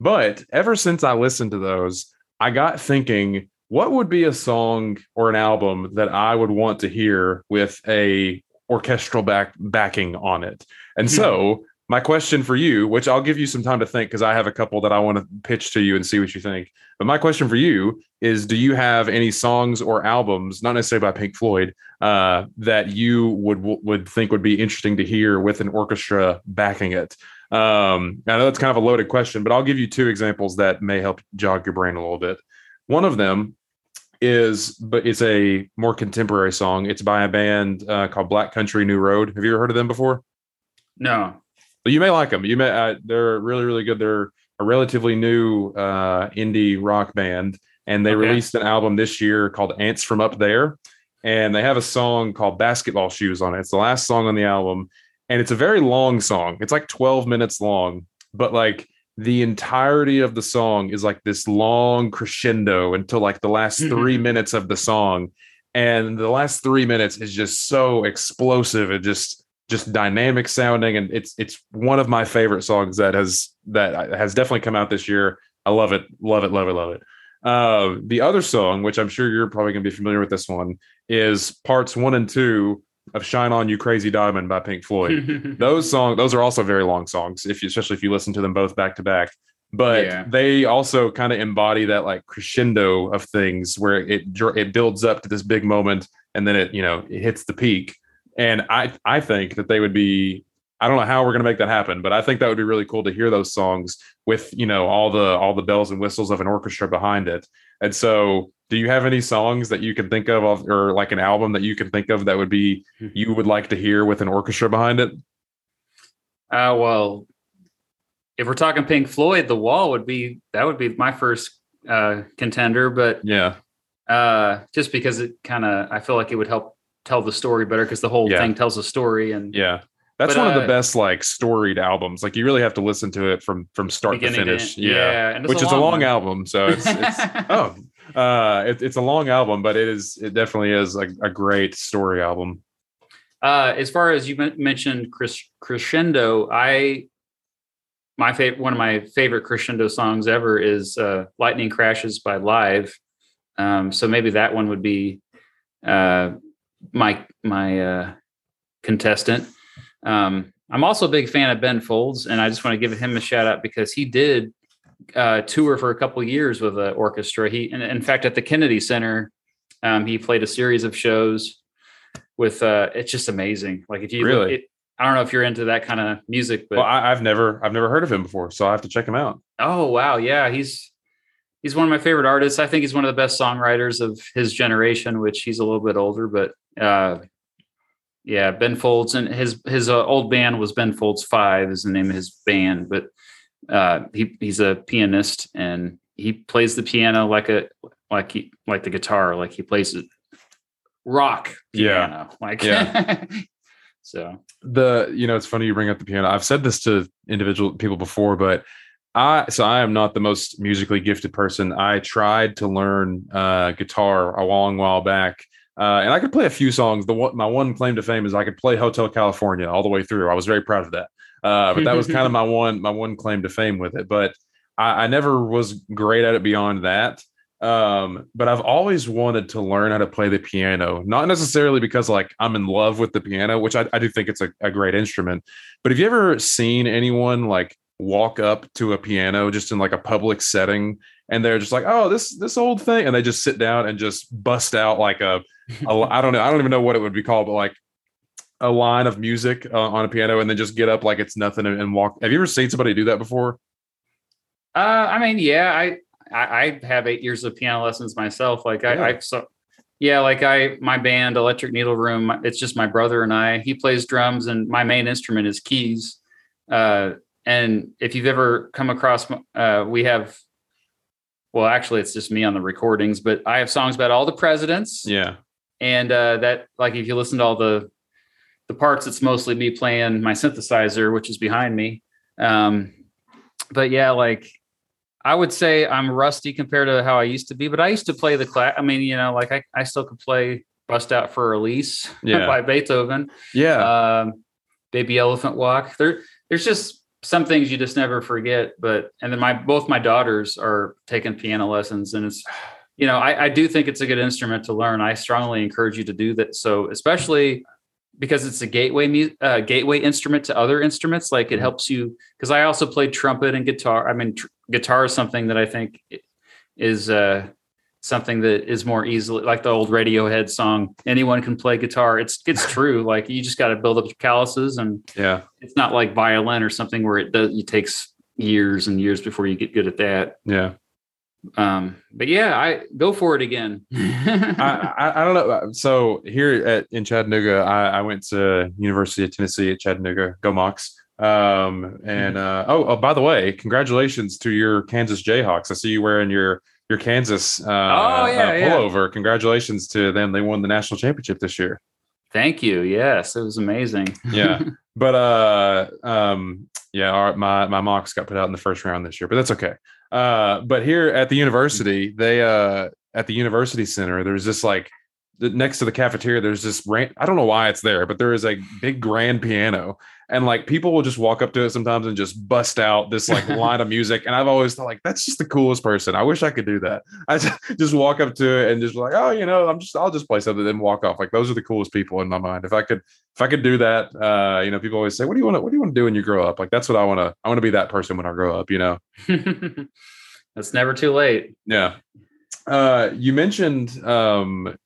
But ever since I listened to those, I got thinking, what would be a song or an album that I would want to hear with a orchestral back backing on it. And mm-hmm. so my question for you, which I'll give you some time to think because I have a couple that I want to pitch to you and see what you think. But my question for you is do you have any songs or albums, not necessarily by Pink Floyd, uh, that you would would think would be interesting to hear with an orchestra backing it? Um, I know that's kind of a loaded question, but I'll give you two examples that may help jog your brain a little bit. One of them is but it's a more contemporary song. It's by a band uh, called Black Country New Road. Have you ever heard of them before? No. But you may like them. You may. Uh, they're really really good. They're a relatively new uh, indie rock band, and they okay. released an album this year called Ants from Up There, and they have a song called Basketball Shoes on it. It's the last song on the album, and it's a very long song. It's like 12 minutes long, but like the entirety of the song is like this long crescendo until like the last mm-hmm. three minutes of the song. And the last three minutes is just so explosive and just just dynamic sounding. And it's it's one of my favorite songs that has that has definitely come out this year. I love it love it love it love it. Uh, the other song which i'm sure you're probably going to be familiar with this one is parts one and two of "Shine On You Crazy Diamond" by Pink Floyd. [LAUGHS] those songs, those are also very long songs, if you, especially if you listen to them both back to back. But yeah. they also kind of embody that like crescendo of things, where it it builds up to this big moment, and then it you know it hits the peak. And I I think that they would be I don't know how we're going to make that happen, but I think that would be really cool to hear those songs with you know all the all the bells and whistles of an orchestra behind it. And so do you have any songs that you can think of, or like an album that you can think of that would be hmm. you would like to hear with an orchestra behind it? Uh, well, if we're talking Pink Floyd, The Wall would be that would be my first uh, contender. But yeah, uh, just because it kind of I feel like it would help tell the story better because the whole yeah. thing tells a story and yeah. That's but, one of the uh, best like storied albums. Like you really have to listen to it from from start to finish. To yeah, yeah which a is a long one. album. So it's, it's [LAUGHS] oh uh, it, it's a long album, but it is it definitely is a, a great story album. Uh, as far as you mentioned crescendo, I my favorite one of my favorite crescendo songs ever is uh, "Lightning Crashes" by Live. Um, so maybe that one would be uh, my my uh, contestant. Um, I'm also a big fan of Ben Folds, and I just want to give him a shout out because he did uh, tour for a couple years with an orchestra. He, in, in fact, at the Kennedy Center, um, he played a series of shows with. Uh, it's just amazing. Like if you really, look, it, I don't know if you're into that kind of music, but well, I, have never, I've never heard of him before, so I have to check him out. Oh wow, yeah, he's he's one of my favorite artists. I think he's one of the best songwriters of his generation, which he's a little bit older, but uh, yeah, Ben Folds and his his uh, old band was Ben Folds Five is the name of his band, but uh, he he's a pianist and he plays the piano like a like he like the guitar, like he plays it rock piano, yeah. like yeah. [LAUGHS] so the you know it's funny you bring up the piano. I've said this to individual people before, but I so I am not the most musically gifted person. I tried to learn uh, guitar a long while back. Uh, and I could play a few songs. The one, my one claim to fame is I could play Hotel California all the way through. I was very proud of that. Uh, but that was kind of [LAUGHS] my one my one claim to fame with it. But I, I never was great at it beyond that. Um, but I've always wanted to learn how to play the piano, not necessarily because like I'm in love with the piano, which I, I do think it's a, a great instrument. But have you ever seen anyone like walk up to a piano just in like a public setting and they're just like, oh, this this old thing, and they just sit down and just bust out like a, a I don't know, I don't even know what it would be called, but like a line of music uh, on a piano and then just get up like it's nothing and, and walk. Have you ever seen somebody do that before? Uh, I mean, yeah, I, I, I have eight years of piano lessons myself. Like I, I so yeah, like I my band Electric Needle Room. It's just my brother and I. He plays drums, and my main instrument is keys. Uh, and if you've ever come across, uh, we have. Well, actually, it's just me on the recordings, but I have songs about all the presidents. Yeah, and uh, that like if you listen to all the the parts, it's mostly me playing my synthesizer, which is behind me. Um, but yeah, like I would say I'm rusty compared to how I used to be, but I used to play the class. I mean, you know, like I, I still could play Bust Out Für Elise [LAUGHS] yeah. by Beethoven. Yeah. Um, Baby Elephant Walk. There, there's just some things you just never forget. But, and then my, both my daughters are taking piano lessons and it's, you know, I, I do think it's a good instrument to learn. I strongly encourage you to do that. So especially because it's a gateway uh, gateway instrument to other instruments. Like it mm-hmm. helps you because I also played trumpet and guitar. I mean, tr- guitar is something that I think is uh, something that is more easily like the old Radiohead song. Anyone can play guitar. It's it's [LAUGHS] true. Like you just got to build up your calluses, and yeah, it's not like violin or something where it does. It takes years and years before you get good at that. Yeah um but yeah i go for it again. [LAUGHS] I, I, I don't know. So here at in chattanooga I, I went to university of tennessee at chattanooga. Go mocs um and uh oh, oh by the way congratulations to your kansas jayhawks. I see you wearing your your kansas uh, oh, yeah, uh, pullover. Yeah. congratulations to them. They won the national championship this year. Thank you. Yes it was amazing. Yeah. [LAUGHS] But uh um yeah our, my my Mocs got put out in the first round this year but that's okay uh, but here at the university, they uh, at the university center, there's this like next to the cafeteria. There's this rant. I don't know why it's there, but there is a big grand piano, and like people will just walk up to it sometimes and just bust out this like [LAUGHS] line of music. And I've always thought like that's just the coolest person. I wish I could do that. [LAUGHS] I just, walk up to it and just like, oh, you know, I'm just I'll just play something and walk off. Like those are the coolest people in my mind. If I could if I could do that, uh, you know, people always say, what do you want to what do you want to do when you grow up? Like that's what I want to I want to be that person when I grow up. You know. [LAUGHS] It's never too late. Yeah. Uh, you mentioned um,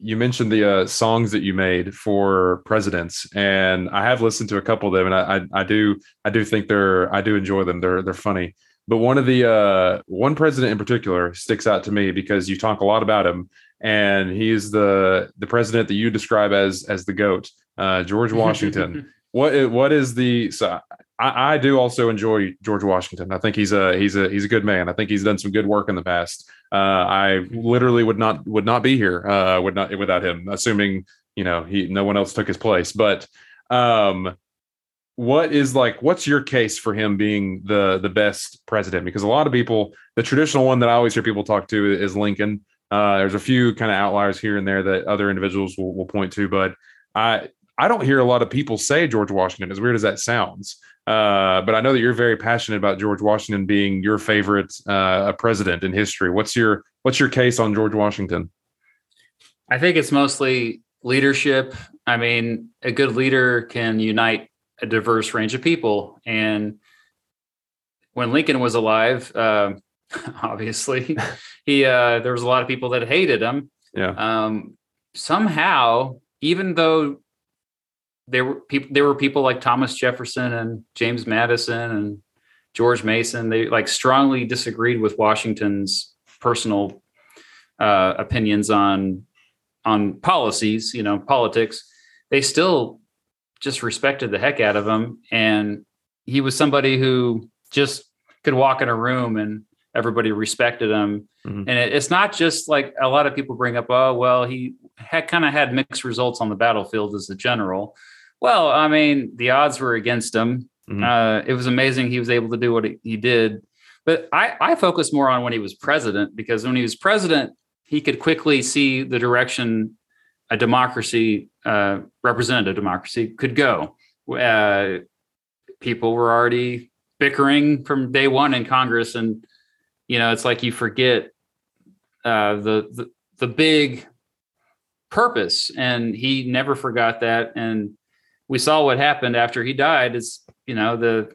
you mentioned the uh, songs that you made for presidents, and I have listened to a couple of them, and I, I, I do I do think they're I do enjoy them. They're they're funny. But one of the uh, one president in particular sticks out to me because you talk a lot about him, and he's the the president that you describe as as the goat, uh, George [LAUGHS] Washington. What what is the so I, I, do also enjoy George Washington. I think he's a he's a he's a good man. I think he's done some good work in the past. Uh, I literally would not would not be here uh, would not without him, assuming you know he no one else took his place. But um, what is like what's your case for him being the the best president? Because a lot of people, the traditional one that I always hear people talk to is Lincoln. Uh, there's a few kind of outliers here and there that other individuals will, will point to, but I I don't hear a lot of people say George Washington. As weird as that sounds, uh, but I know that you're very passionate about George Washington being your favorite uh, president in history. What's your what's your case on George Washington? I think it's mostly leadership. I mean, a good leader can unite a diverse range of people. And when Lincoln was alive, uh, [LAUGHS] obviously, [LAUGHS] he uh, there was a lot of people that hated him. Yeah. Um, somehow, even though there were people there were people like Thomas Jefferson and James Madison and George Mason. They like strongly disagreed with Washington's personal uh, opinions on on policies, you know, politics. They still just respected the heck out of him, and he was somebody who just could walk in a room and everybody respected him. Mm-hmm. And it, it's not just like a lot of people bring up, oh well, he had kind of had mixed results on the battlefield as a general. Well, I mean, the odds were against him. Mm-hmm. Uh, it was amazing he was able to do what he, did. But I, I focus more on when he was president because when he was president, he could quickly see the direction a democracy, uh, representative democracy, could go. Uh, people were already bickering from day one in Congress, and you know, it's like you forget uh, the, the the big purpose, and he never forgot that. And we saw what happened after he died. Is you know the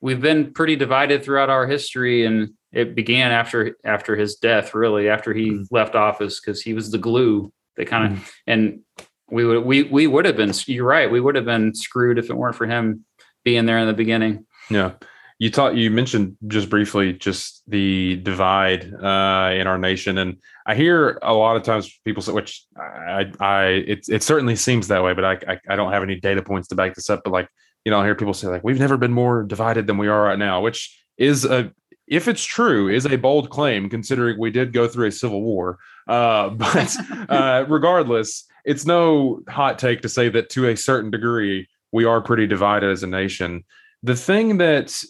we've been pretty divided throughout our history, and it began after after his death, really after he mm-hmm. left office, because he was the glue that kind of mm-hmm. and we would we we would have been you're right we would have been screwed if it weren't for him being there in the beginning yeah you taught you mentioned just briefly just the divide uh, in our nation and i hear a lot of times people say which i i it, it certainly seems that way but I, I, I don't have any data points to back this up but like you know i hear people say like we've never been more divided than we are right now which is a if it's true is a bold claim considering we did go through a civil war uh, [LAUGHS] but uh, regardless it's no hot take to say that to a certain degree we are pretty divided as a nation. The thing that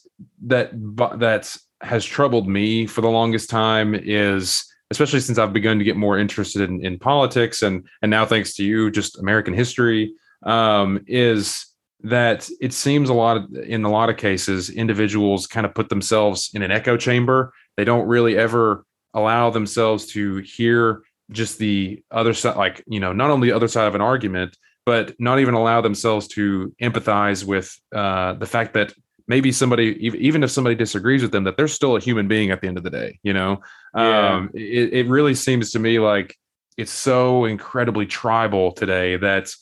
that that has troubled me for the longest time is especially since I've begun to get more interested in, in politics. And and now thanks to you just American history um, is that it seems a lot of in a lot of cases individuals kind of put themselves in an echo chamber. They don't really ever allow themselves to hear just the other side like you know not only the other side of an argument but not even allow themselves to empathize with uh, the fact that maybe somebody even if somebody disagrees with them that they're still a human being at the end of the day you know yeah. um, it, it really seems to me like it's so incredibly tribal today that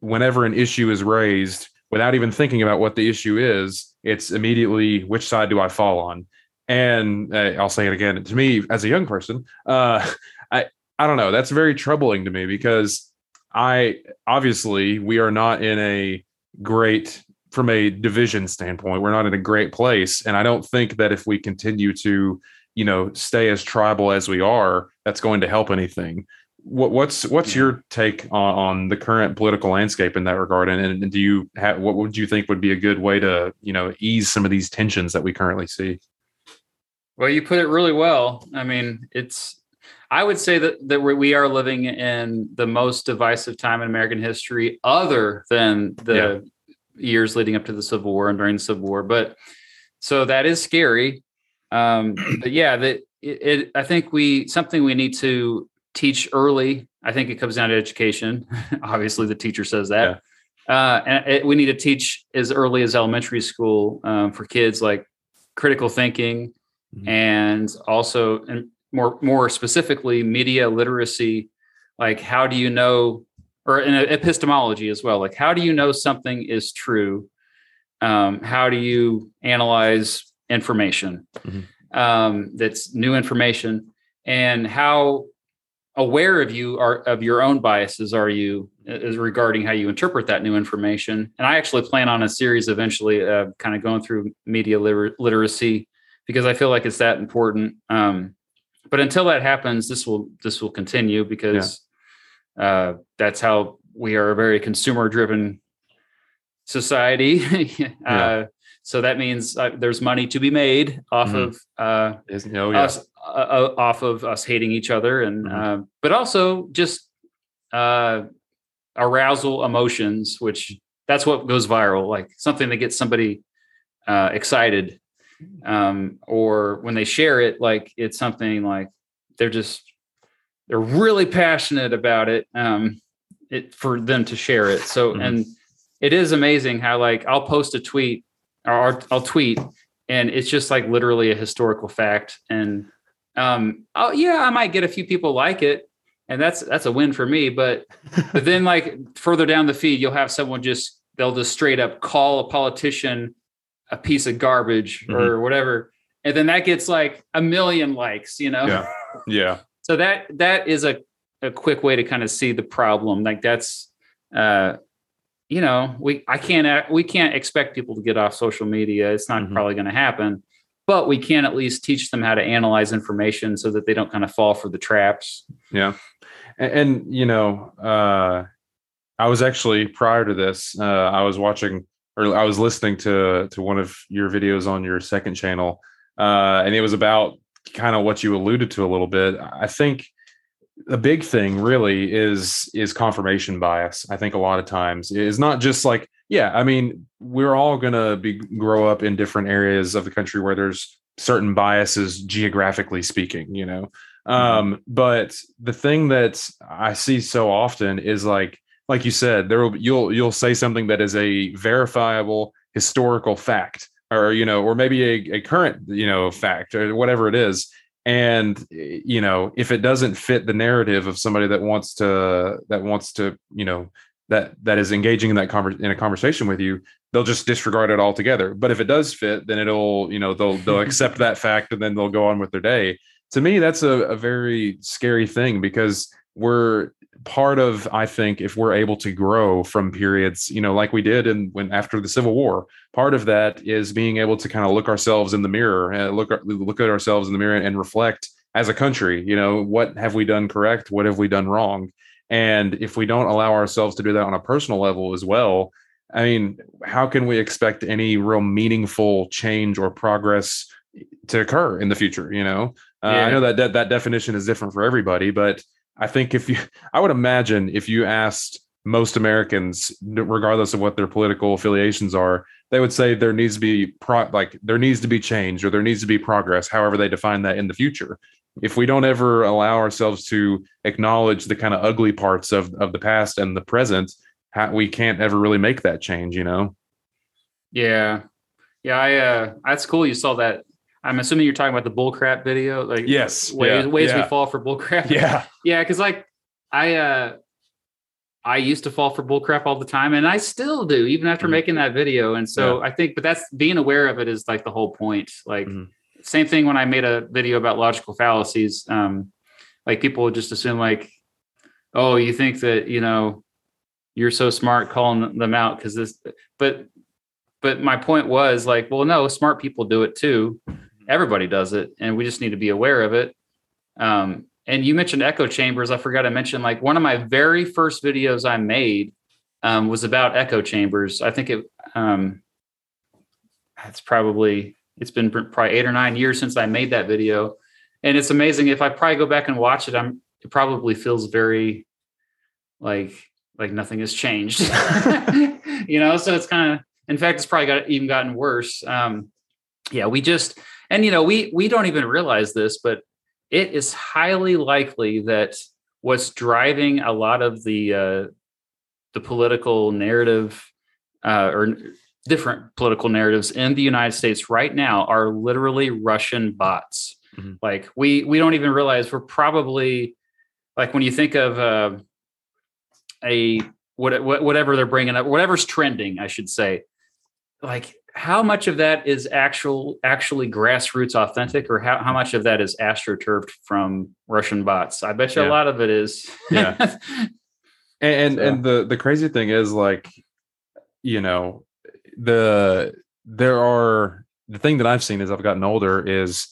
whenever an issue is raised without even thinking about what the issue is it's immediately which side do i fall on and uh, i'll say it again to me as a young person uh, i i don't know that's very troubling to me because i obviously we are not in a great from a division standpoint, we're not in a great place. And I don't think that if we continue to, you know, stay as tribal as we are, that's going to help anything. What, what's what's yeah. your take on, on, the current political landscape in that regard? And, and do you have what would you think would be a good way to, you know, ease some of these tensions that we currently see? Well, you put it really well. I mean, it's I would say that that we are living in the most divisive time in American history, other than the yeah years leading up to the Civil War and during the Civil War. But so that is scary. Um, [CLEARS THROAT] but yeah, that it, it, I think we something we need to teach early. I think it comes down to education. [LAUGHS] Obviously, the teacher says that. Yeah. Uh, and it, we need to teach as early as elementary school um, for kids like critical thinking mm-hmm. and also and more more specifically media literacy like how do you know or in epistemology as well. Like, how do you know something is true? Um, how do you analyze information mm-hmm. um, that's new information, and how aware of you are of your own biases are you is regarding how you interpret that new information? And I actually plan on a series eventually, uh, kind of going through media liter- literacy because I feel like it's that important. Um, but until that happens, this will this will continue because uh, that's how we are a very consumer driven society. [LAUGHS] uh, yeah. So that means uh, there's money to be made off mm-hmm. of uh, oh, yeah. us, uh, uh, off of us hating each other, and mm-hmm. but also just arousal emotions, which that's what goes viral, like something that gets somebody excited, um, or when they share it, like it's something like they're just they're really passionate about it um it for them to share it. So mm-hmm. and it is amazing how like i'll post a tweet or i'll tweet and it's just like literally a historical fact. And um oh yeah i might get a few people like it and that's that's a win for me but [LAUGHS] but then like further down the feed you'll have someone just they'll just straight up call a politician a piece of garbage mm-hmm. or whatever and then that gets like a million likes you know? Yeah. Yeah so that that is a, a quick way to kind of see the problem. Like that's uh you know we i can't we can't expect people to get off social media. It's not mm-hmm. probably going to happen. But we can at least teach them how to analyze information so that they don't kind of fall for the traps. Yeah. And, and you know uh i was actually prior to this uh i was watching or i was listening to to one of your videos on your second channel uh and it was about kind of what you alluded to a little bit. I think the big thing really is is confirmation bias. I think a lot of times is not just like yeah, I mean, we're all going to be grow up in different areas of the country where there's certain biases geographically speaking, you know. Um, but the thing that I see so often is like, like you said, there will you'll you'll say something that is a verifiable historical fact, or you know, or maybe a, a current you know fact or whatever it is. And eh, you know, if it doesn't fit the narrative of somebody that wants to that wants to you know that that is engaging in that conver- in a conversation with you, they'll just disregard it altogether. But if it does fit, then it'll you know they'll they'll accept that fact and then they'll go on with their day. To me, that's a, a very scary thing because we're part of i think if we're able to grow from periods you know like we did and when after the civil war part of that is being able to kind of look ourselves in the mirror and look look at ourselves in the mirror and reflect as a country you know what have we done correct what have we done wrong? And if we don't allow ourselves to do that on a personal level as well i mean how can we expect any real meaningful change or progress to occur in the future you know? Uh, i know that, that that definition is different for everybody but I think if you, [LAUGHS] I would imagine if you asked most Americans, regardless of what their political affiliations are, they would say there needs to be pro, like there needs to be change or there needs to be progress, however they define that in the future. If we don't ever allow ourselves to acknowledge the kind of ugly parts of of the past and the present, we can't ever really make that change. You know? Yeah, yeah. I uh, that's cool. You saw that I'm assuming you're talking about the bullcrap video, like yes, ways, yeah, ways yeah. we fall for bullcrap. Yeah, [LAUGHS] yeah, because like I uh I used to fall for bullcrap all the time, and I still do, even after mm-hmm. making that video. And so yeah. I think, but that's being aware of it is like the whole point. Like mm-hmm. same thing when I made a video about logical fallacies. Um, like people would just assume like, oh, you think that you know you're so smart calling them out because this, but but my point was like, well, no, smart people do it too everybody does it and we just need to be aware of it. Um, and you mentioned echo chambers. I forgot to mention like one of my very first videos i made um, was about echo chambers. I think it um, it's probably it's been probably eight or nine years since i made that video. And it's amazing. If i probably go back and watch it i'm it probably feels very like like nothing has changed. [LAUGHS] You know so it's kind of in fact it's probably got even gotten worse. Um yeah we just and you know we we don't even realize this but it is highly likely that what's driving a lot of the uh, the political narrative uh, or different political narratives in the United States right now are literally Russian bots. Mm-hmm. Like we we don't even realize we're probably like when you think of uh, a what, whatever they're bringing up, whatever's trending, I should say. Like how much of that is actual actually grassroots authentic or how, how much of that is astroturfed from russian bots i bet you yeah. a lot of it is yeah [LAUGHS] and and, so. and the the crazy thing is like you know the there are the thing that i've seen as i've gotten older is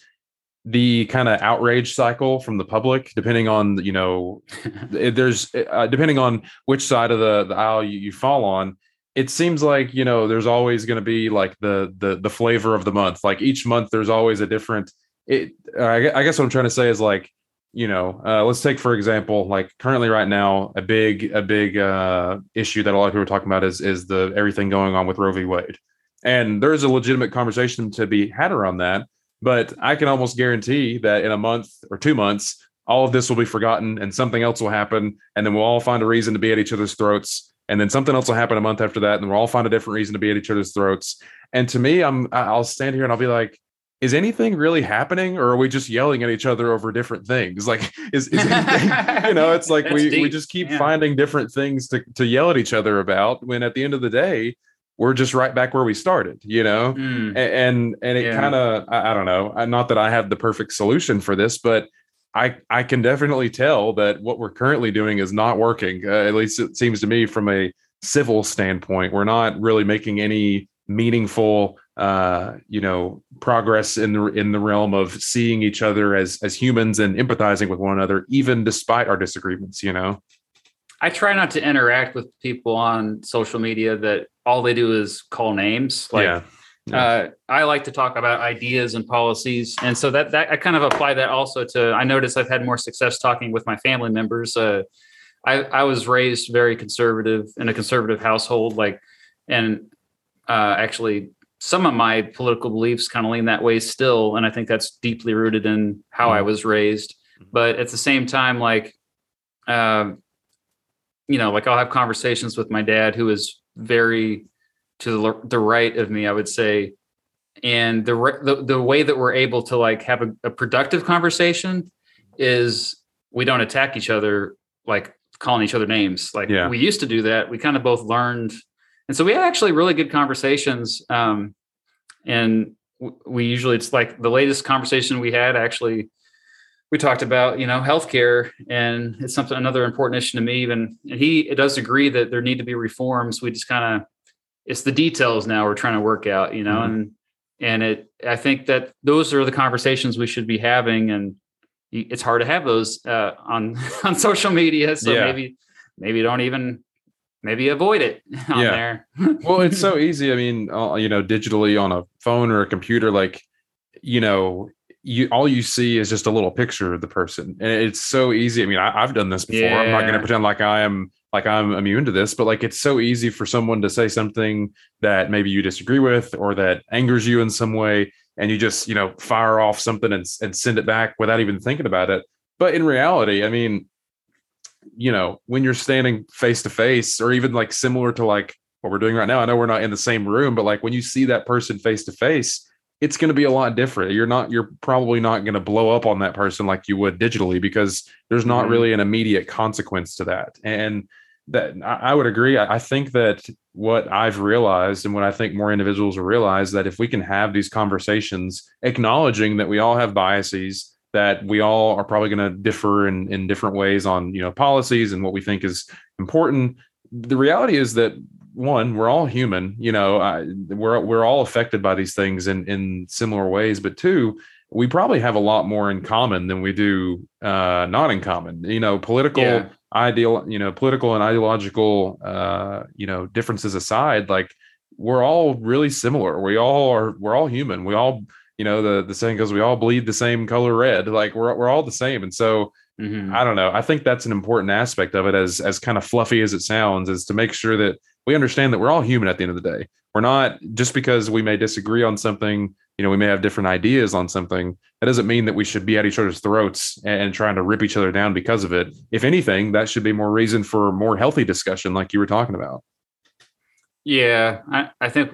the kind of outrage cycle from the public depending on you know [LAUGHS] there's uh, depending on which side of the, the aisle you, you fall on it seems like you know there's always going to be like the the the flavor of the month. Like each month there's always a different it i guess what i'm trying to say is like you know uh, let's take for example like currently right now a big a big uh, issue that a lot of people are talking about is is the everything going on with roe v. Wade. And there's a legitimate conversation to be had around that but i can almost guarantee that in a month or two months all of this will be forgotten and something else will happen and then we'll all find a reason to be at each other's throats and then something else will happen a month after that, and we'll all find a different reason to be at each other's throats. And to me, I'm I'll stand here and I'll be like, is anything really happening, or are we just yelling at each other over different things? [LAUGHS] Like, is, is anything, [LAUGHS] you know, it's like we deep. we just keep yeah. finding different things to to yell at each other about. When at the end of the day, we're just right back where we started, you know, mm. and, and and it yeah. kind of I, I don't know, not that I have the perfect solution for this, but I I can definitely tell that what we're currently doing is not working. Uh, at least it seems to me from a civil standpoint. We're not really making any meaningful uh you know progress in the in the realm of seeing each other as as humans and empathizing with one another even despite our disagreements you know i try not to interact with people on social media that all they do is call names like yeah. Uh, I like to talk about ideas and policies, and so that that I kind of apply that also to. I notice I've had more success talking with my family members. Uh, I I was raised very conservative in a conservative household, like, and uh, actually some of my political beliefs kind of lean that way still, and I think that's deeply rooted in how mm. I was raised. but at the same time, like, um, you know, like I'll have conversations with my dad, who is very to the, the right of me, I would say, and the, the the way that we're able to like have a, a productive conversation is we don't attack each other like calling each other names. Like Yeah. we used to do that. We kind of both learned, and so we had actually really good conversations. Um, and we usually it's like the latest conversation we had actually we talked about you know healthcare and it's something another important issue to me even and he does agree that there need to be reforms we just kind of it's the details now we're trying to work out you know Mhm. and and it i think that those are the conversations we should be having and it's hard to have those uh, on [LAUGHS] on social media so Yeah. maybe maybe don't even maybe avoid it [LAUGHS] on Yeah. there [LAUGHS] well it's so easy i mean uh, you know digitally on a phone or a computer like you know you all you see is just a little picture of the person and it's so easy i mean I, i've done this before i'm not going to pretend like i am like i'm immune to this but like it's so easy for someone to say something that maybe you disagree with or that angers you in some way and you just you know fire off something and, and send it back without even thinking about it. But in reality i mean you know when you're standing face to face or even like similar to like what we're doing right now i know we're not in the same room but like when you see that person face to face it's going to be a lot different. You're not you're probably not going to blow up on that person like you would digitally because there's not Mhm. really an immediate consequence to that. And that I, would agree I, I think that what i've realized and what i think more individuals will realize that if we can have these conversations acknowledging that we all have biases that we all are probably going to differ in, in different ways on you know policies and what we think is important the reality is that one we're all human you know I, we're we're all affected by these things in in similar ways but two we probably have a lot more in common than we do uh not in common you know political Yeah. Ideal you know political and ideological uh you know differences aside like we're all really similar we all are we're all human we all you know the the saying goes we all bleed the same color red like we're we're all the same and so Mhm. I don't know. I think that's an important aspect of it, as as kind of fluffy as it sounds, is to make sure that we understand that we're all human at the end of the day. We're not just because we may disagree on something, you know, we may have different ideas on something. That doesn't mean that we should be at each other's throats and, and trying to rip each other down because of it. If anything, that should be more reason for more healthy discussion, like you were talking about. Yeah, I, I think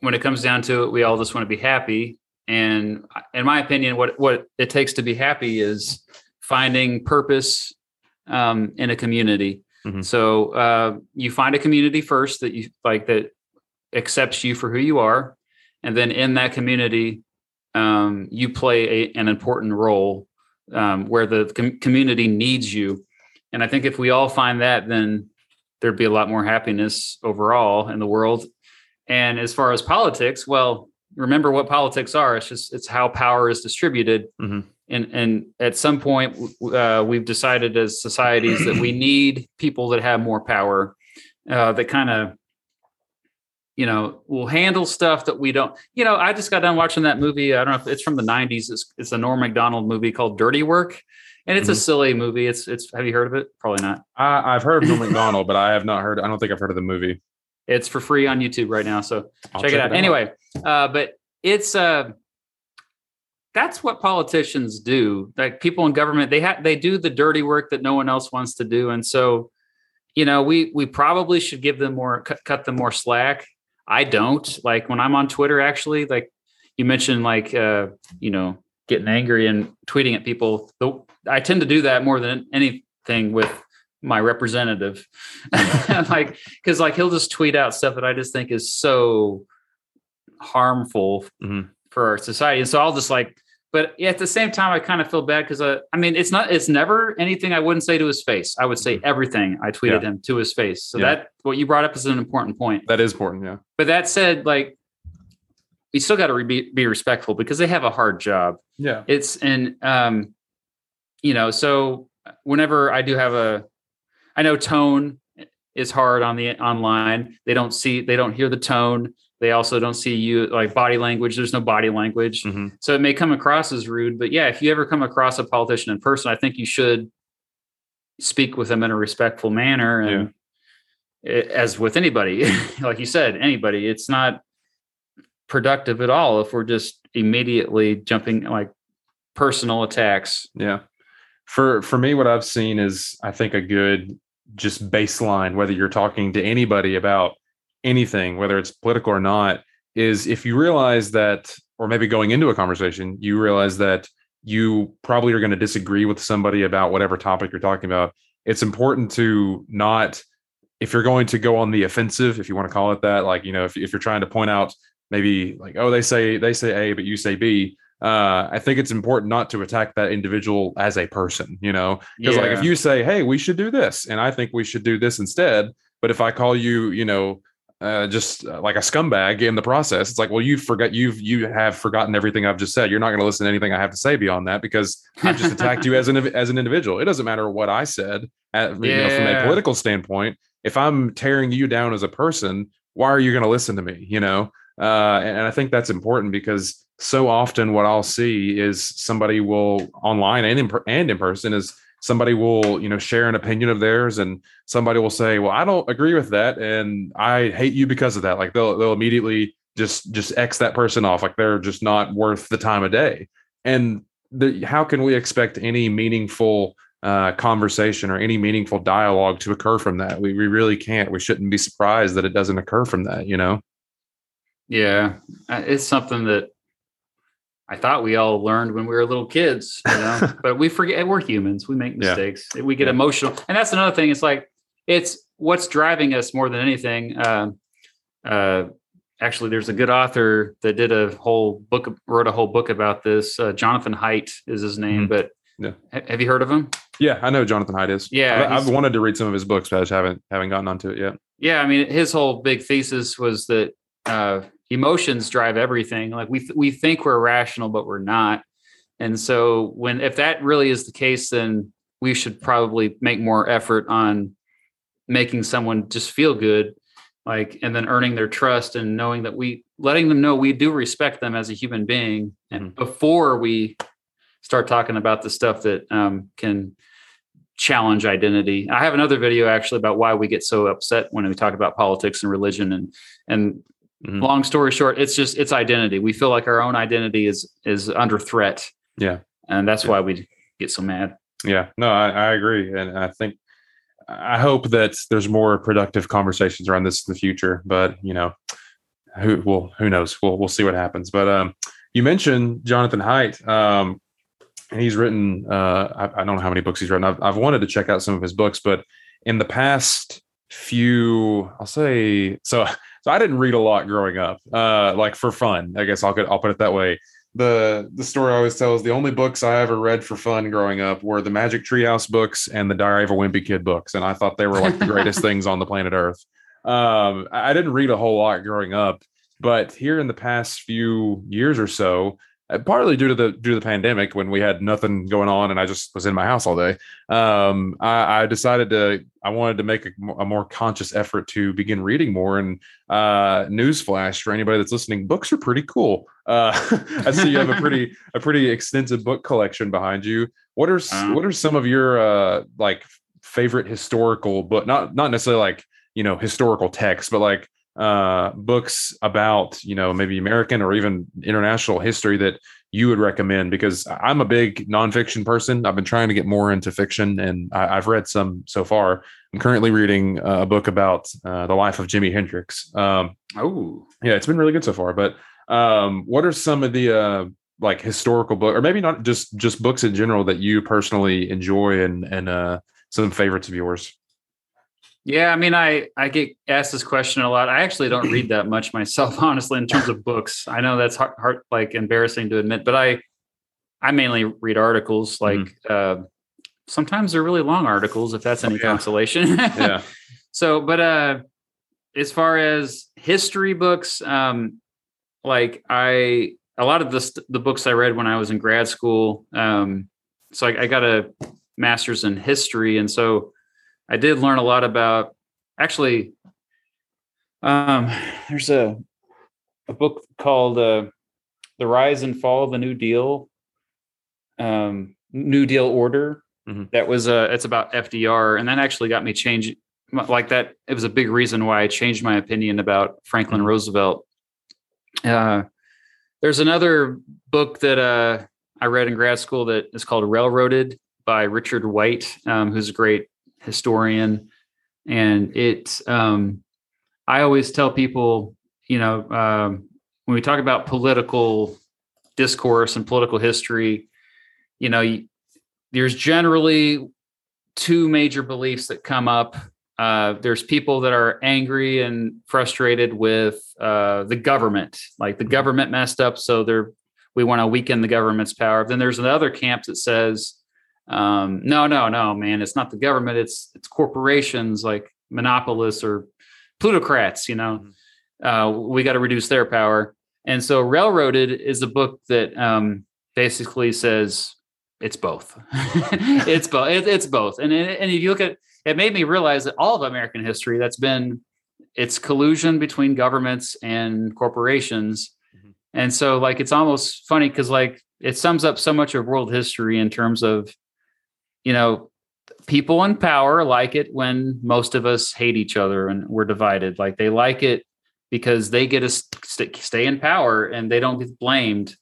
when it comes down to it, we all just want to be happy. And in my opinion, what what it takes to be happy is finding purpose um, in a community. Mhm. So uh, you find a community first that you like that accepts you for who you are, and then in that community, um, you play a, an important role um, where the com- community needs you. And I think if we all find that, then there'd be a lot more happiness overall in the world. And as far as politics, well, remember what politics are. It's just it's how power is distributed. Mhm. And and at some point, uh, we've decided as societies that we need people that have more power, uh, that kind of, you know, will handle stuff that we don't. You know, I just got done watching that movie. I don't know if it's from the '90s. It's it's a Norm Macdonald movie called Dirty Work, and it's a Mhm. silly movie. It's it's. Have you heard of it? Probably not. I, I've heard of Norm [LAUGHS] Macdonald, but I have not heard. I don't think I've heard of the movie. It's for free on YouTube right now. So I'll check, it out. Anyway, uh, but it's uh, that's what politicians do. Like people in government, they have they do the dirty work that no one else wants to do, and so you know we we probably should give them more cut, cut them more slack. I don't like when I'm on Twitter. Actually, like you mentioned, like uh, you know, getting angry and tweeting at people. The, I tend to do that more than anything with my representative, [LAUGHS] like because like he'll just tweet out stuff that I just think is so harmful Mhm. for our society. And so I'll just like, but at the same time, I kind of feel bad because uh, I mean, it's not, it's never anything I wouldn't say to his face. I would say everything I tweeted him to his face. So Mm-hmm. Yeah. that what you brought up is an important point. That is important. Yeah. But that said, like, we still got to re- be, be respectful because they have a hard job Yeah. it's and um you know so whenever i do have a i know tone is hard on the online they don't see they don't hear the tone they also don't see you like body language. There's no body language. Mhm. so it may come across as rude but yeah if you ever come across a politician in person i think you should speak with them in a respectful manner and it- as with anybody [LAUGHS] like you said anybody. It's not productive at all if we're just immediately jumping like personal attacks. Yeah. for for me, what I've seen is I think a good just baseline, whether you're talking to anybody about anything, whether it's political or not, is if you realize that, or maybe going into a conversation, you realize that you probably are going to disagree with somebody about whatever topic you're talking about. It's important to not, if you're going to go on the offensive, if you want to call it that, like, you know, if, if you're trying to point out maybe like, oh, they say, they say A, but you say B, uh, I think it's important not to attack that individual as a person, you know, because yeah. like if you say, "Hey, we should do this," and I think we should do this instead, but if I call you, you know, uh, just uh, like a scumbag in the process, it's like, well, you forgot you've you have forgotten everything I've just said. You're not going to listen to anything I have to say beyond that because I've just attacked you as an [LAUGHS] as an individual. It doesn't matter what I said, at, yeah. you know, from a political standpoint. If I'm tearing you down as a person, why are you going to listen to me? You know, uh, and, and I think that's important because so often what I'll see is somebody will online and in, and in person is somebody will you know share an opinion of theirs and somebody will say well i don't agree with that and i hate you because of that. Like they'll they'll immediately just just x that person off like they're just not worth the time of day. And the, how can we expect any meaningful uh, conversation or any meaningful dialogue to occur from that? We, we really can't. We shouldn't be surprised that it doesn't occur from that you know? Yeah it's something that I thought we all learned when we were little kids, you know, [LAUGHS] but we forget we're humans. We make mistakes. Yeah. We get yeah. emotional. And that's another thing. It's like, it's what's driving us more than anything. Uh, uh, actually, there's a good author that did a whole book, wrote a whole book about this. Uh, Jonathan Haidt is his name, mm-hmm. but yeah. have you heard of him? Yeah, I know Jonathan Haidt is. Yeah. I've, I've wanted to read some of his books, but I just haven't, haven't gotten onto it yet. Yeah. I mean, his whole big thesis was that, uh, emotions drive everything. Like we we think we're rational, but we're not. And so when if that really is the case, then we should probably make more effort on making someone just feel good, like and then earning their trust and knowing that we letting them know we do respect them as a human being, and mm-hmm. before we start talking about the stuff that um, can challenge identity. I have another video actually about why we get so upset when we talk about politics and religion and and Mm-hmm. Long story short, it's just it's identity. We feel like our own identity is is under threat. Yeah, and that's yeah. why we get so mad. Yeah, no, I, I agree, and I think I hope that there's more productive conversations around this in the future. But you know, who well, who knows? We'll we'll see what happens. But um, you mentioned Jonathan Haidt, um, and he's written. Uh, I, I, don't know how many books he's written. I've I've wanted to check out some of his books, but in the past few, I'll say so. So I didn't read a lot growing up, uh, like for fun. I guess I'll I'll put it that way. The the story I always tell is the only books I ever read for fun growing up were the Magic Treehouse books and the Diary of a Wimpy Kid books, and I thought they were like the greatest [LAUGHS] things on the planet Earth. Um, I didn't read a whole lot growing up, but here in the past few years or so, partly due to the due to the pandemic when we had nothing going on and I just was in my house all day. Um, I, I, decided to I wanted to make a, a, more conscious effort to begin reading more. And uh, newsflash for anybody that's listening, books are pretty cool. Uh, [LAUGHS] I see you have a pretty a pretty extensive book collection behind you. What are uh, what are some of your uh, like favorite historical book? Not not necessarily like you know historical texts, but like uh, books about you know maybe American or even international history that you would recommend? Because I'm a big nonfiction person. I've been trying to get more into fiction, and I, have read some so far. I'm currently reading a book about uh, the life of Jimi Hendrix. Um, oh, yeah, it's been really good so far. But um, what are some of the uh, like historical book, or maybe not just just books in general that you personally enjoy and and uh, some favorites of yours? Yeah, I mean, I I get asked this question a lot. I actually don't read that much myself, [LAUGHS] honestly, in terms of books. I know that's hard, hard like embarrassing to admit, but I I mainly read articles. Mm-hmm. Like mm-hmm. uh, sometimes they're really long articles, if that's any oh, yeah. consolation. [LAUGHS] yeah. So, but uh, as far as history books, um, like I a lot of the the books I read when I was in grad school. Um, so I, I got a master's in history, and so I did learn a lot about actually. Um, there's a a book called uh, "The Rise and Fall of the New Deal," um, New Deal Order. Mm-hmm. That was uh, it's about FDR, and that actually got me change like that. It was a big reason why I changed my opinion about Franklin mm-hmm. Roosevelt. Uh, there's another book that uh, I read in grad school that is called Railroaded by Richard White, um, who's a great historian, and it. Um, I always tell people, you know, um, when we talk about political discourse and political history, you know, there's generally two major beliefs that come up. Uh, there's people that are angry and frustrated with uh, the government, like the government messed up, so they're we want to weaken the government's power. Then there's another camp that says, um, no, no, no, man, it's not the government, it's it's corporations like monopolists or plutocrats. You know, mm-hmm. uh, we got to reduce their power. And so, Railroaded is a book that um, basically says it's both. [LAUGHS] it's both. It, it's both. And and if you look at it, made me realize that all of American history that's been it's collusion between governments and corporations. Mm-hmm. And so, like, it's almost funny because like it sums up so much of world history in terms of, you know, people in power like it when most of us hate each other and we're divided. Like they like it because they get to st- stay in power and they don't get blamed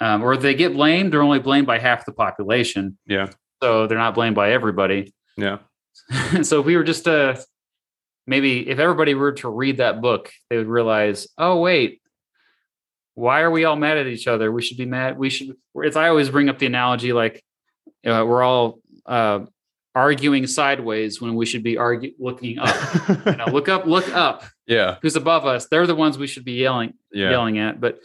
um, or they get blamed, they're only blamed by half the population. Yeah. So they're not blamed by everybody. Yeah. [LAUGHS] so if we were just uh maybe if everybody were to read that book, they would realize, oh wait, why are we all mad at each other? We should be mad. We should. It's I always bring up the analogy like uh, we're all uh, arguing sideways when we should be argue looking up. you know, look up, look up. [LAUGHS] Yeah. Who's above us? They're the ones we should be yelling yeah. yelling at. But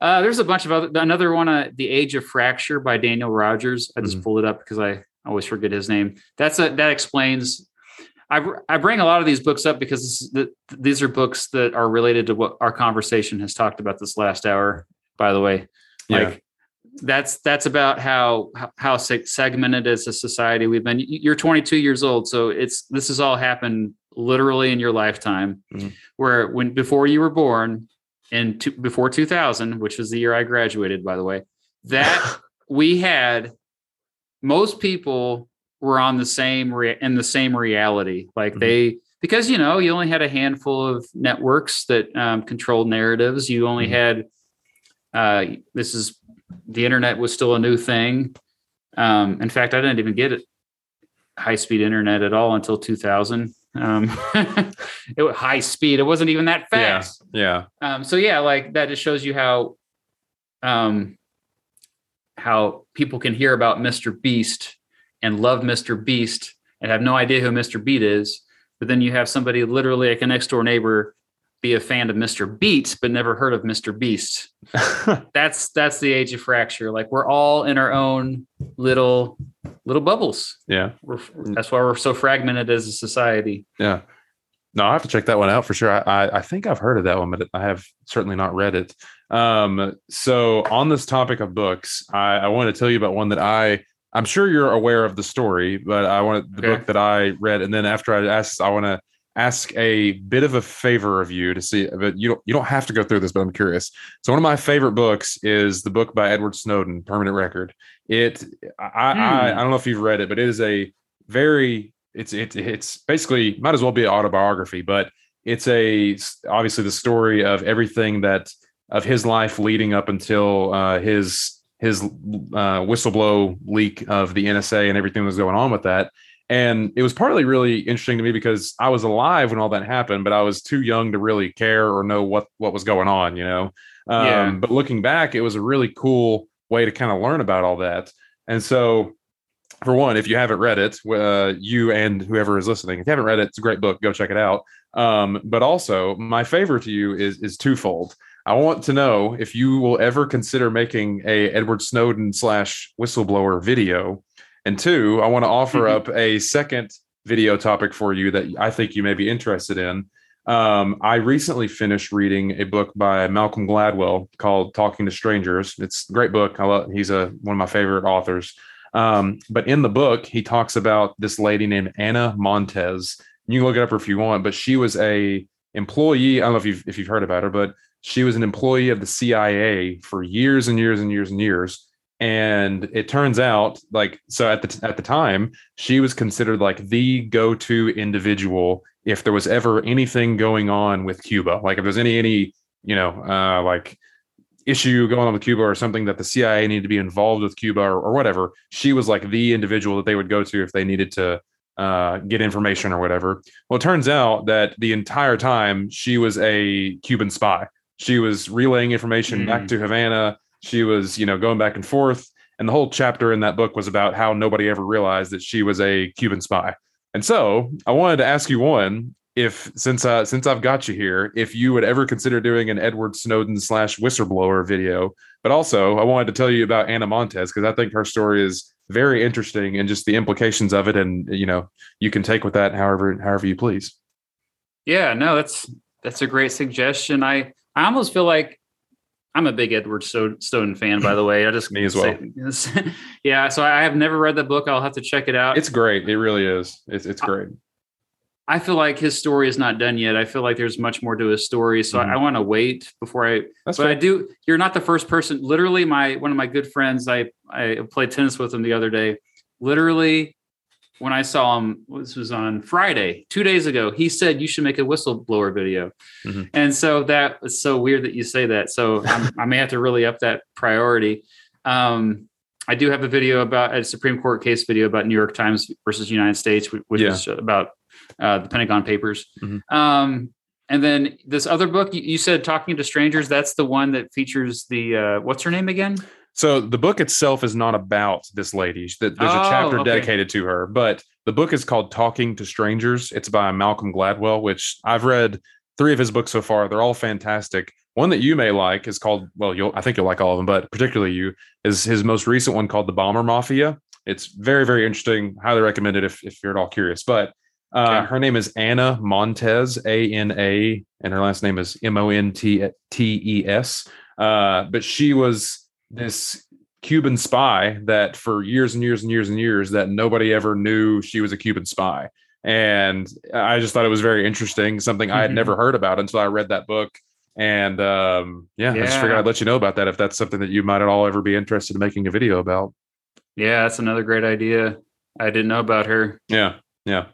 uh, there's a bunch of other another one, uh, "The Age of Fracture" by Daniel Rodgers. I just mm-hmm. pulled it up because I always forget his name. That's a that explains. I I bring a lot of these books up because the, these are books that are related to what our conversation has talked about this last hour. By the way, like yeah. That's that's about how how segmented as a society we've been. You're 22 years old, so it's this has all happened literally in your lifetime. Mm-hmm. Where when before you were born, and two, before 2000, which was the year I graduated, by the way, that [LAUGHS] we had most people were on the same re- in the same reality. Like mm-hmm. they, because you know, you only had a handful of networks that um, controlled narratives. You only mm-hmm. had uh, this is the internet was still a new thing. Um, in fact, I didn't even get high speed internet at all until 2000. Um, [LAUGHS] it was high speed. It wasn't even that fast. Yeah. yeah. Um, so yeah, like that just shows you how, um, how people can hear about Mr. Beast and love Mr. Beast and have no idea who Mr. Beat is. But then you have somebody literally like a next door neighbor be a fan of Mr. Beat, but never heard of Mr. Beast. [LAUGHS] that's that's the age of fracture. Like we're all in our own little little bubbles. Yeah. We're, that's why we're so fragmented as a society. Yeah. No, I have to check that one out for sure. I, I, I think I've heard of that one, but I have certainly not read it. Um, so on this topic of books, I, I want to tell you about one that I I'm sure you're aware of the story, but I want the okay. book that I read, and then after I asked, I want to ask a bit of a favor of you to see but you don't you don't have to go through this but i'm curious so one of my favorite books is the book by edward snowden permanent record it i mm. I, I hmm. don't know if you've read it but it is a very it's it's it's basically might as well be an autobiography but it's a obviously the story of everything that of his life leading up until uh, his his uh, whistleblow leak of the NSA and everything that was going on with that and it was partly really interesting to me because I was alive when all that happened, but I was too young to really care or know what what was going on, you know. Um, yeah. But looking back, it was a really cool way to kind of learn about all that. And so, for one, if you haven't read it, uh, you and whoever is listening, if you haven't read it, it's a great book. Go check it out. Um, but also, my favor to you is is twofold. I want to know if you will ever consider making a Edward Snowden slash whistleblower video and two, I want to offer mm-hmm. up a second video topic for you that I think you may be interested in. Um, I recently finished reading a book by Malcolm Gladwell called Talking to Strangers. It's a great book. I love, he's a one of my favorite authors. Um, but in the book, he talks about this lady named Ana Montes. You can look it up if you want, but she was a employee. I don't know if you've if you've heard about her, but she was an employee of the CIA for years and years and years and years and it turns out like so at the at the time she was considered like the go-to individual if there was ever anything going on with Cuba like if there's any any you know uh like issue going on with Cuba or something that the CIA needed to be involved with Cuba or, or whatever, she was like the individual that they would go to if they needed to uh, get information or whatever. Well, it turns out that the entire time she was a Cuban spy. She was relaying information mm. back to Havana. She was, you know, going back and forth. And the whole chapter in that book was about how nobody ever realized that she was a Cuban spy. And so I wanted to ask you one, if since uh since I've got you here, if you would ever consider doing an Edward Snowden slash whistleblower video, but also I wanted to tell you about Ana Montes because I think her story is very interesting and just the implications of it, and you know you can take with that however however you please. Yeah, no, that's that's a great suggestion. I I almost feel like I'm a big Edward Snowden fan, by the way. I just [LAUGHS] me as well. Say, [LAUGHS] yeah, so I have never read the book. I'll have to check it out. It's great. It really is. It's it's great. I feel like his story is not done yet. I feel like there's much more to his story, so mm-hmm. I, I want to wait before I. That's but fair. I do. You're not the first person. Literally, my one of my good friends. I I played tennis with him the other day. Literally, when I saw him, this was on Friday, two days ago. He said you should make a whistleblower video, mm-hmm. and so that is so weird that you say that. So i may have to really up that priority. Um, I do have a video about a Supreme Court case video about New York Times versus United States, which yeah. is about uh, the Pentagon Papers. Mm-hmm. Um, and then this other book you, you, said, "Talking to Strangers." That's the one that features the uh, what's her name again? So the book itself is not about this lady. There's a oh, chapter okay. dedicated to her, but the book is called "Talking to Strangers." It's by Malcolm Gladwell, which I've read three of his books so far. They're all fantastic. One that you may like is called well, you'll I think you'll like all of them, but particularly you is his most recent one called "The Bomber Mafia." It's very very interesting. Highly recommended if if you're at all curious. But uh, okay. Her name is Ana Montes, A N A, and her last name is M O N T T E S. Uh, but she was this Cuban spy that for years and years and years and years that nobody ever knew she was a Cuban spy. And I just thought it was very interesting, something I had never heard about until I read that book. And um, yeah, yeah, I just figured I'd let you know about that if that's something that you might at all ever be interested in making a video about. Yeah, that's another great idea. I didn't know about her. Yeah, yeah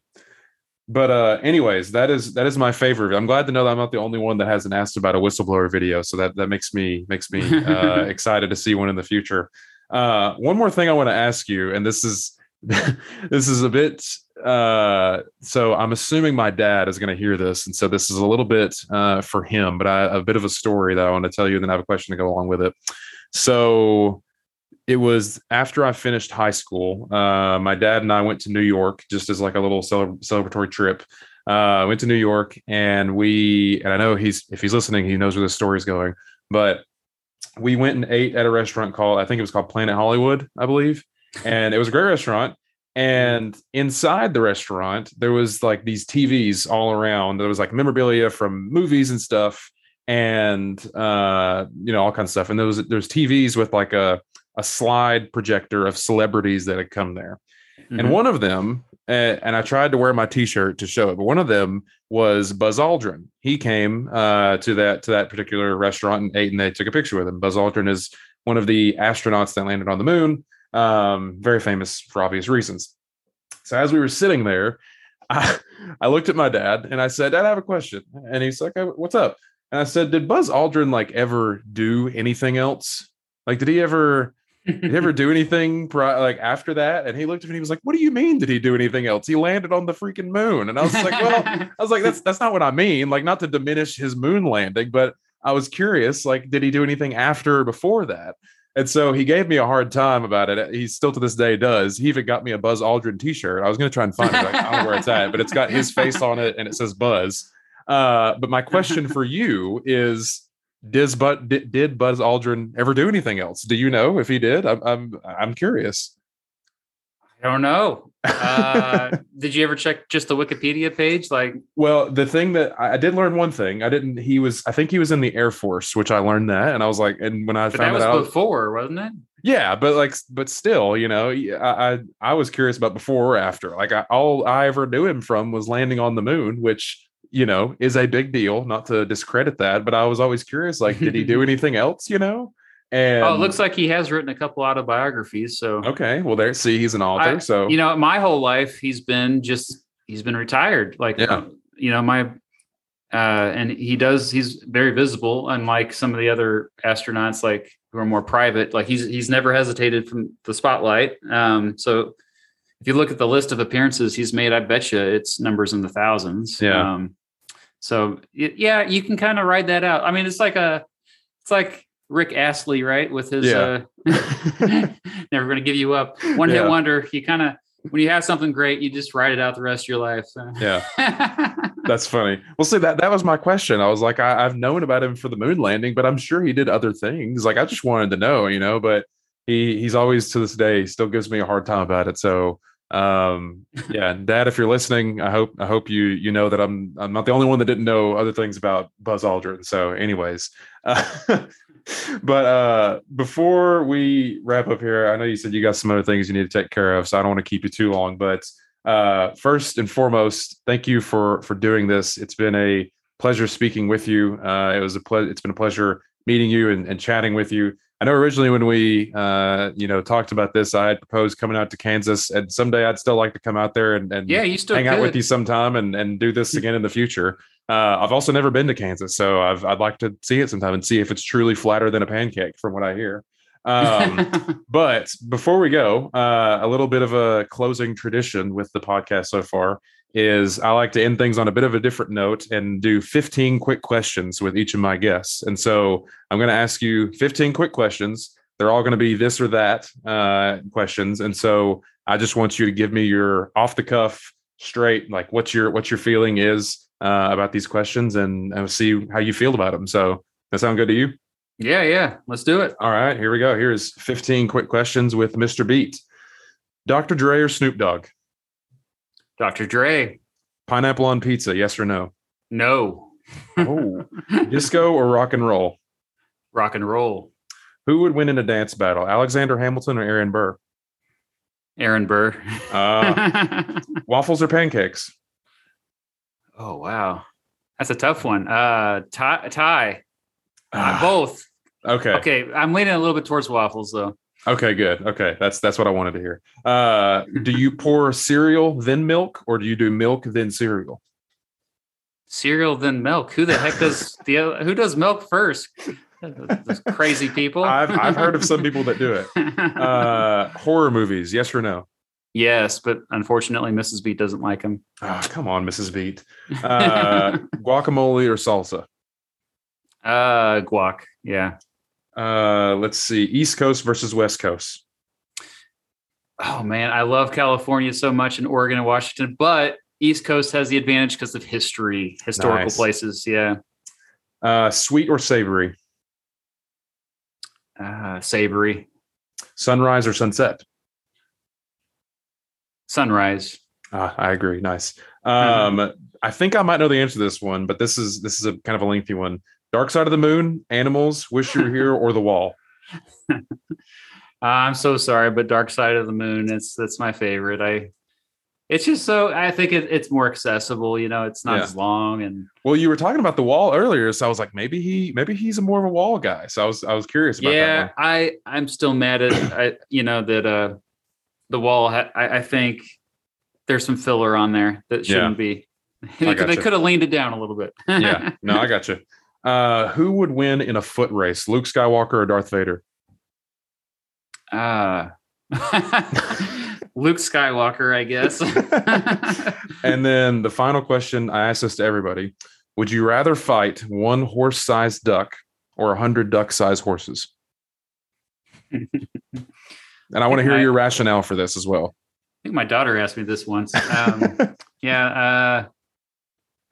but uh anyways that is that is my favorite i'm glad to know that i'm not the only one that hasn't asked about a whistleblower video so that that makes me makes me uh [LAUGHS] excited to see one in the future. Uh one more thing i want to ask you and this is [LAUGHS] this is a bit uh so i'm assuming my dad is going to hear this and so this is a little bit uh for him but i a bit of a story that i want to tell you and then i have a question to go along with it. So it was after I finished high school. Uh, my dad and I went to New York just as like a little celebratory trip. Uh, went to New York and we, and I know he's, if he's listening, he knows where the story is going, but we went and ate at a restaurant called, I think it was called Planet Hollywood, I believe. And it was a great restaurant. And inside the restaurant, there was like these TVs all around. There was like memorabilia from movies and stuff and uh you know all kinds of stuff and there was there's tvs with like a a slide projector of celebrities that had come there. Mm-hmm. And one of them, uh, and I tried to wear my T-shirt to show it, but one of them was Buzz Aldrin. He came uh, to that to that particular restaurant and ate, and they took a picture with him. Buzz Aldrin is one of the astronauts that landed on the moon, um, very famous for obvious reasons. So as we were sitting there, [LAUGHS] I, I looked at my dad and I said, "Dad, I have a question." And he's like, "What's up?" And I said, "Did Buzz Aldrin like ever do anything else? Like, did he ever?" Did he ever do anything like after that? And he looked at me and he was like, What do you mean did he do anything else? He landed on the freaking moon. And I was like, Well, [LAUGHS] I was like, that's that's not what I mean. Like, not to diminish his moon landing, but I was curious, like, did he do anything after or before that? And so he gave me a hard time about it. He still to this day does. He even got me a Buzz Aldrin T-shirt. I was going to try and find it. Like, I don't know where it's at, but it's got his face on it and it says Buzz. Uh, but my question for you is did, but did, did Buzz Aldrin ever do anything else? Do you know if he did? I'm I'm I'm curious. I don't know. Uh, [LAUGHS] did you ever check just the Wikipedia page? Like, well, the thing that I, I, did learn one thing. I didn't. He was. I think he was in the Air Force, which I learned that, and I was like, and when I found that was out before, wasn't it? Yeah, but like, but still, you know, I I, I was curious about before or after. Like, I, all I ever knew him from was landing on the moon, which you know, is a big deal. Not to discredit that, but I was always curious, like, did he do [LAUGHS] anything else? You know? And oh, it looks like he has written a couple autobiographies. So okay, well, there. See, he's an author. I, so you know, my whole life he's been just he's been retired. Like, yeah. you know, my uh, and he does. He's very visible, unlike some of the other astronauts, like who are more private. Like he's he's never hesitated from the spotlight. Um, so if you look at the list of appearances he's made, I bet you it's numbers in the thousands. Yeah. Um, so yeah, you can kind of ride that out. I mean, it's like a, it's like Rick Astley, right? With his, Yeah. uh, [LAUGHS] never going to give you up. One Yeah. hit wonder. You kind of, when you have something great, you just ride it out the rest of your life. So. Yeah. [LAUGHS] That's funny. Well, see that that was my question. I was like, I, I've known about him for the moon landing, but I'm sure he did other things. Like I just wanted to know, you know. But he he's always to this day still gives me a hard time about it. So um yeah dad if you're listening i hope i hope you you know that i'm i'm not the only one that didn't know other things about buzz aldrin. So anyways uh, [LAUGHS] but uh before we wrap up here i know you said you got some other things you need to take care of so i don't want to keep you too long but uh first and foremost thank you for for doing this. It's been a pleasure speaking with you. Uh it was a ple- it's been a pleasure meeting you and, and chatting with you I know originally when we, uh, you know, talked about this, I had proposed coming out to Kansas, and someday I'd still like to come out there and, and yeah, you still hang out with you sometime and, and do this again in the future. Uh, I've also never been to Kansas, so I've, I'd like to see it sometime and see if it's truly flatter than a pancake, from what I hear. Um, [LAUGHS] but before we go, uh, a little bit of a closing tradition with the podcast so far is I like to end things on a bit of a different note and do 15 quick questions with each of my guests. And so I'm going to ask you 15 quick questions. They're all going to be this or that uh, questions. And so I just want you to give me your off the cuff, straight, like what your what your feeling is uh, about these questions, and, and see how you feel about them. So that sound good to you? yeah, yeah. Let's do it. All right, here we go. Here's 15 quick questions with Mr. Beat. Dr. Dre or Snoop Dogg? Dr. Dre. Pineapple on pizza, yes or no? No. Oh. [LAUGHS] Disco or rock and roll? Rock and roll. Who would win in a dance battle, Alexander Hamilton or Aaron Burr? Aaron Burr. Uh, [LAUGHS] waffles or pancakes? oh wow, that's a tough one. Uh, tie. tie. Uh, Ah, both. okay. Okay, I'm leaning a little bit towards waffles though. Okay, good. Okay, that's that's what I wanted to hear. Uh, do you pour cereal then milk, or do you do milk then cereal? Cereal then milk. Who the heck does [LAUGHS] the who does milk first? Those crazy people. I've I've heard of some [LAUGHS] people that do it. [LAUGHS] Uh, horror movies, yes or no? yes, but unfortunately, Mrs. Beat doesn't like them. Ah, come on, Mrs. Beat. Uh, guacamole or salsa? Uh, guac. Yeah. Uh, let's see, East Coast versus West Coast. Oh man, I love California so much and Oregon and Washington, but East Coast has the advantage because of history, historical Nice. places. Yeah. Uh, sweet or savory? Uh, savory. Sunrise or sunset? Sunrise. Ah, I agree. Nice. Um, I think I might know the answer to this one, but this is this is a kind of a lengthy one. Dark Side of the Moon, Animals, Wish You Were [LAUGHS] Here, or The Wall. [LAUGHS] I'm so sorry, but Dark Side of the Moon, it's that's my favorite. I it's just so I think it, it's more accessible, you know, it's not Yeah. as long and Well, you were talking about The Wall earlier, so I was like, maybe he maybe he's a more of a wall guy. So I was I was curious about yeah, that I I'm still mad at [COUGHS] I you know that uh the wall ha- I, I think there's some filler on there that shouldn't be. They could- they could have leaned it down a little bit. Yeah, [LAUGHS] no, I got you. Uh, who would win in a foot race, Luke Skywalker or Darth Vader? Uh, [LAUGHS] Luke Skywalker, I guess. [LAUGHS] and then the final question I asked this to everybody: Would you rather fight one horse-sized duck or a hundred duck-sized horses? and I want to hear I- your rationale for this as well. I think my daughter asked me this once. Um, yeah, uh,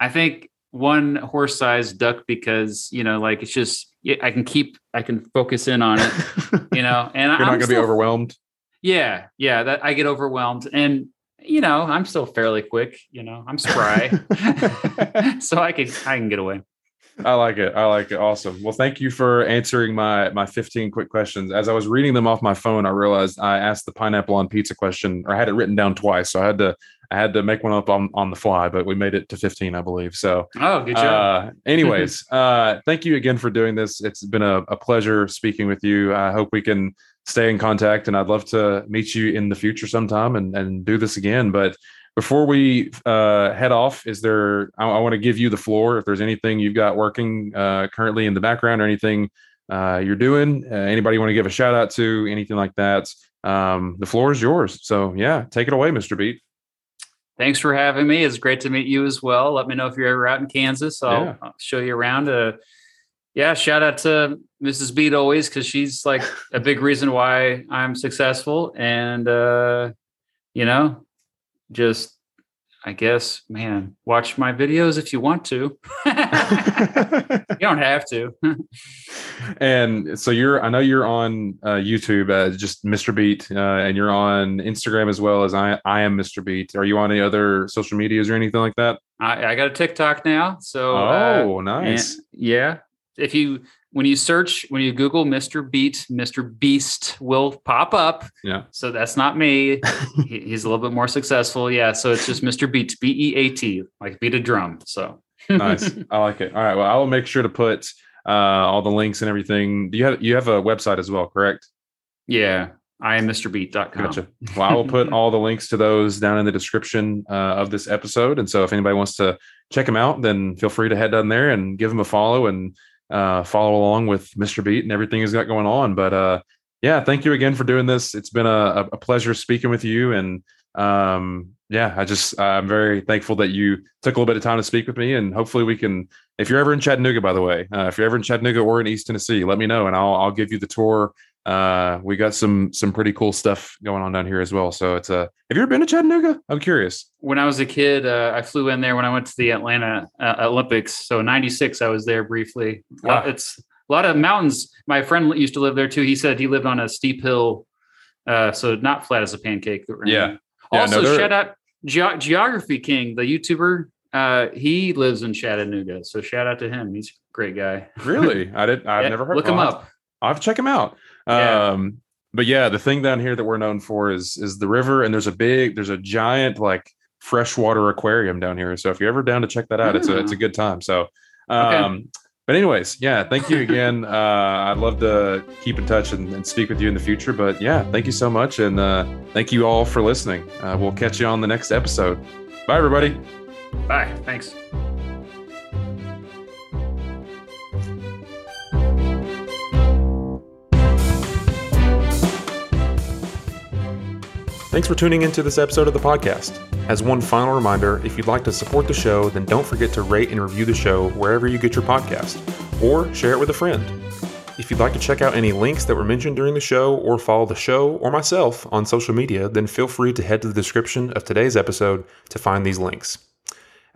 I think one horse-sized duck because you know, like it's just I can keep, I can focus in on it, [LAUGHS] you know, and You're I'm not going to be overwhelmed. Yeah, yeah, that I get overwhelmed, and you know, I'm still fairly quick. You know, I'm spry, [LAUGHS] [LAUGHS] so I can I can get away. I like it. I like it. Awesome. Well, thank you for answering my my 15 quick questions. As I was reading them off my phone, I realized I asked the pineapple on pizza question, or I had it written down twice, so I had to I had to make one up on on the fly. But we made it to 15, I believe. So, Oh, good job. uh, anyways, [LAUGHS] uh, thank you again for doing this. It's been a, a pleasure speaking with you. I hope we can stay in contact, and I'd love to meet you in the future sometime and and do this again. But before we uh, head off, is there? I, I want to give you the floor. If there's anything you've got working uh, currently in the background or anything uh, you're doing, uh, anybody you want to give a shout out to, anything like that, um, the floor is yours. So yeah, take it away, Mr. Beat. Thanks for having me. It's great to meet you as well. Let me know if you're ever out in Kansas. I'll, yeah. I'll show you around. Uh, yeah, shout out to Mrs. Beat always because she's like a big [LAUGHS] reason why I'm successful. And uh, you know, just I guess, man, watch my videos if you want to. [LAUGHS] [LAUGHS] you don't have to. [LAUGHS] and so you're, I know you're on uh, YouTube, uh, just Mr. Beat, uh, and you're on Instagram as well as I, I am Mr. Beat. Are you on any other social medias or anything like that? I, I got a TikTok now. So, oh, uh, nice. yeah. If you when you search, when you Google Mr. Beat, Mr. Beast will pop up. Yeah. So that's not me. [LAUGHS] he's a little bit more successful. Yeah. So it's just Mr. Beat, B E A T, like beat a drum. So nice. I like it. All right. Well, I will make sure to put uh, all the links and everything. Do you have you have a website as well? Correct. Yeah. I am MrBeat.com. Gotcha. Well, I will put [LAUGHS] all the links to those down in the description uh, of this episode. And so if anybody wants to check them out, then feel free to head down there and give them a follow and uh, follow along with Mr. Beat and everything he's got going on. But uh, yeah, thank you again for doing this. It's been a, a pleasure speaking with you. And um, yeah, I just, I'm very thankful that you took a little bit of time to speak with me. And hopefully we can, if you're ever in Chattanooga, by the way, uh, if you're ever in Chattanooga or in East Tennessee, let me know and I'll, I'll give you the tour. Uh we got some some pretty cool stuff going on down here as well so it's a uh, have you ever been to chattanooga? I'm curious. When i was a kid uh, i flew in there when i went to the atlanta uh, olympics so 96 i was there briefly. Wow. it's a lot of mountains. My friend used to live there too. He said he lived on a steep hill uh so not flat as a pancake yeah, yeah also no, shout out Ge- geography king the youtuber uh he lives in chattanooga so shout out to him he's a great guy [LAUGHS] really i did i've yeah, never heard of him. look him up I'll have to check him out yeah. Um, but yeah, the thing down here that we're known for is is the river, and there's a big, there's a giant like freshwater aquarium down here. So if you're ever down to check that out, it's a it's a hmm. good time. So, um, okay. But anyways, yeah, thank you again. [LAUGHS] uh, I'd love to keep in touch and, and, speak with you in the future. But yeah, thank you so much, and uh, thank you all for listening. Uh, we'll catch you on the next episode. Bye, everybody. Bye. Thanks. Thanks for tuning into this episode of the podcast. As one final reminder, if you'd like to support the show, then don't forget to rate and review the show wherever you get your podcast, or share it with a friend. If you'd like to check out any links that were mentioned during the show, or follow the show or myself on social media, then feel free to head to the description of today's episode to find these links.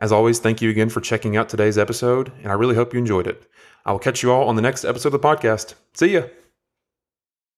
As always, thank you again for checking out today's episode, and I really hope you enjoyed it. I will catch you all on the next episode of the podcast. See ya!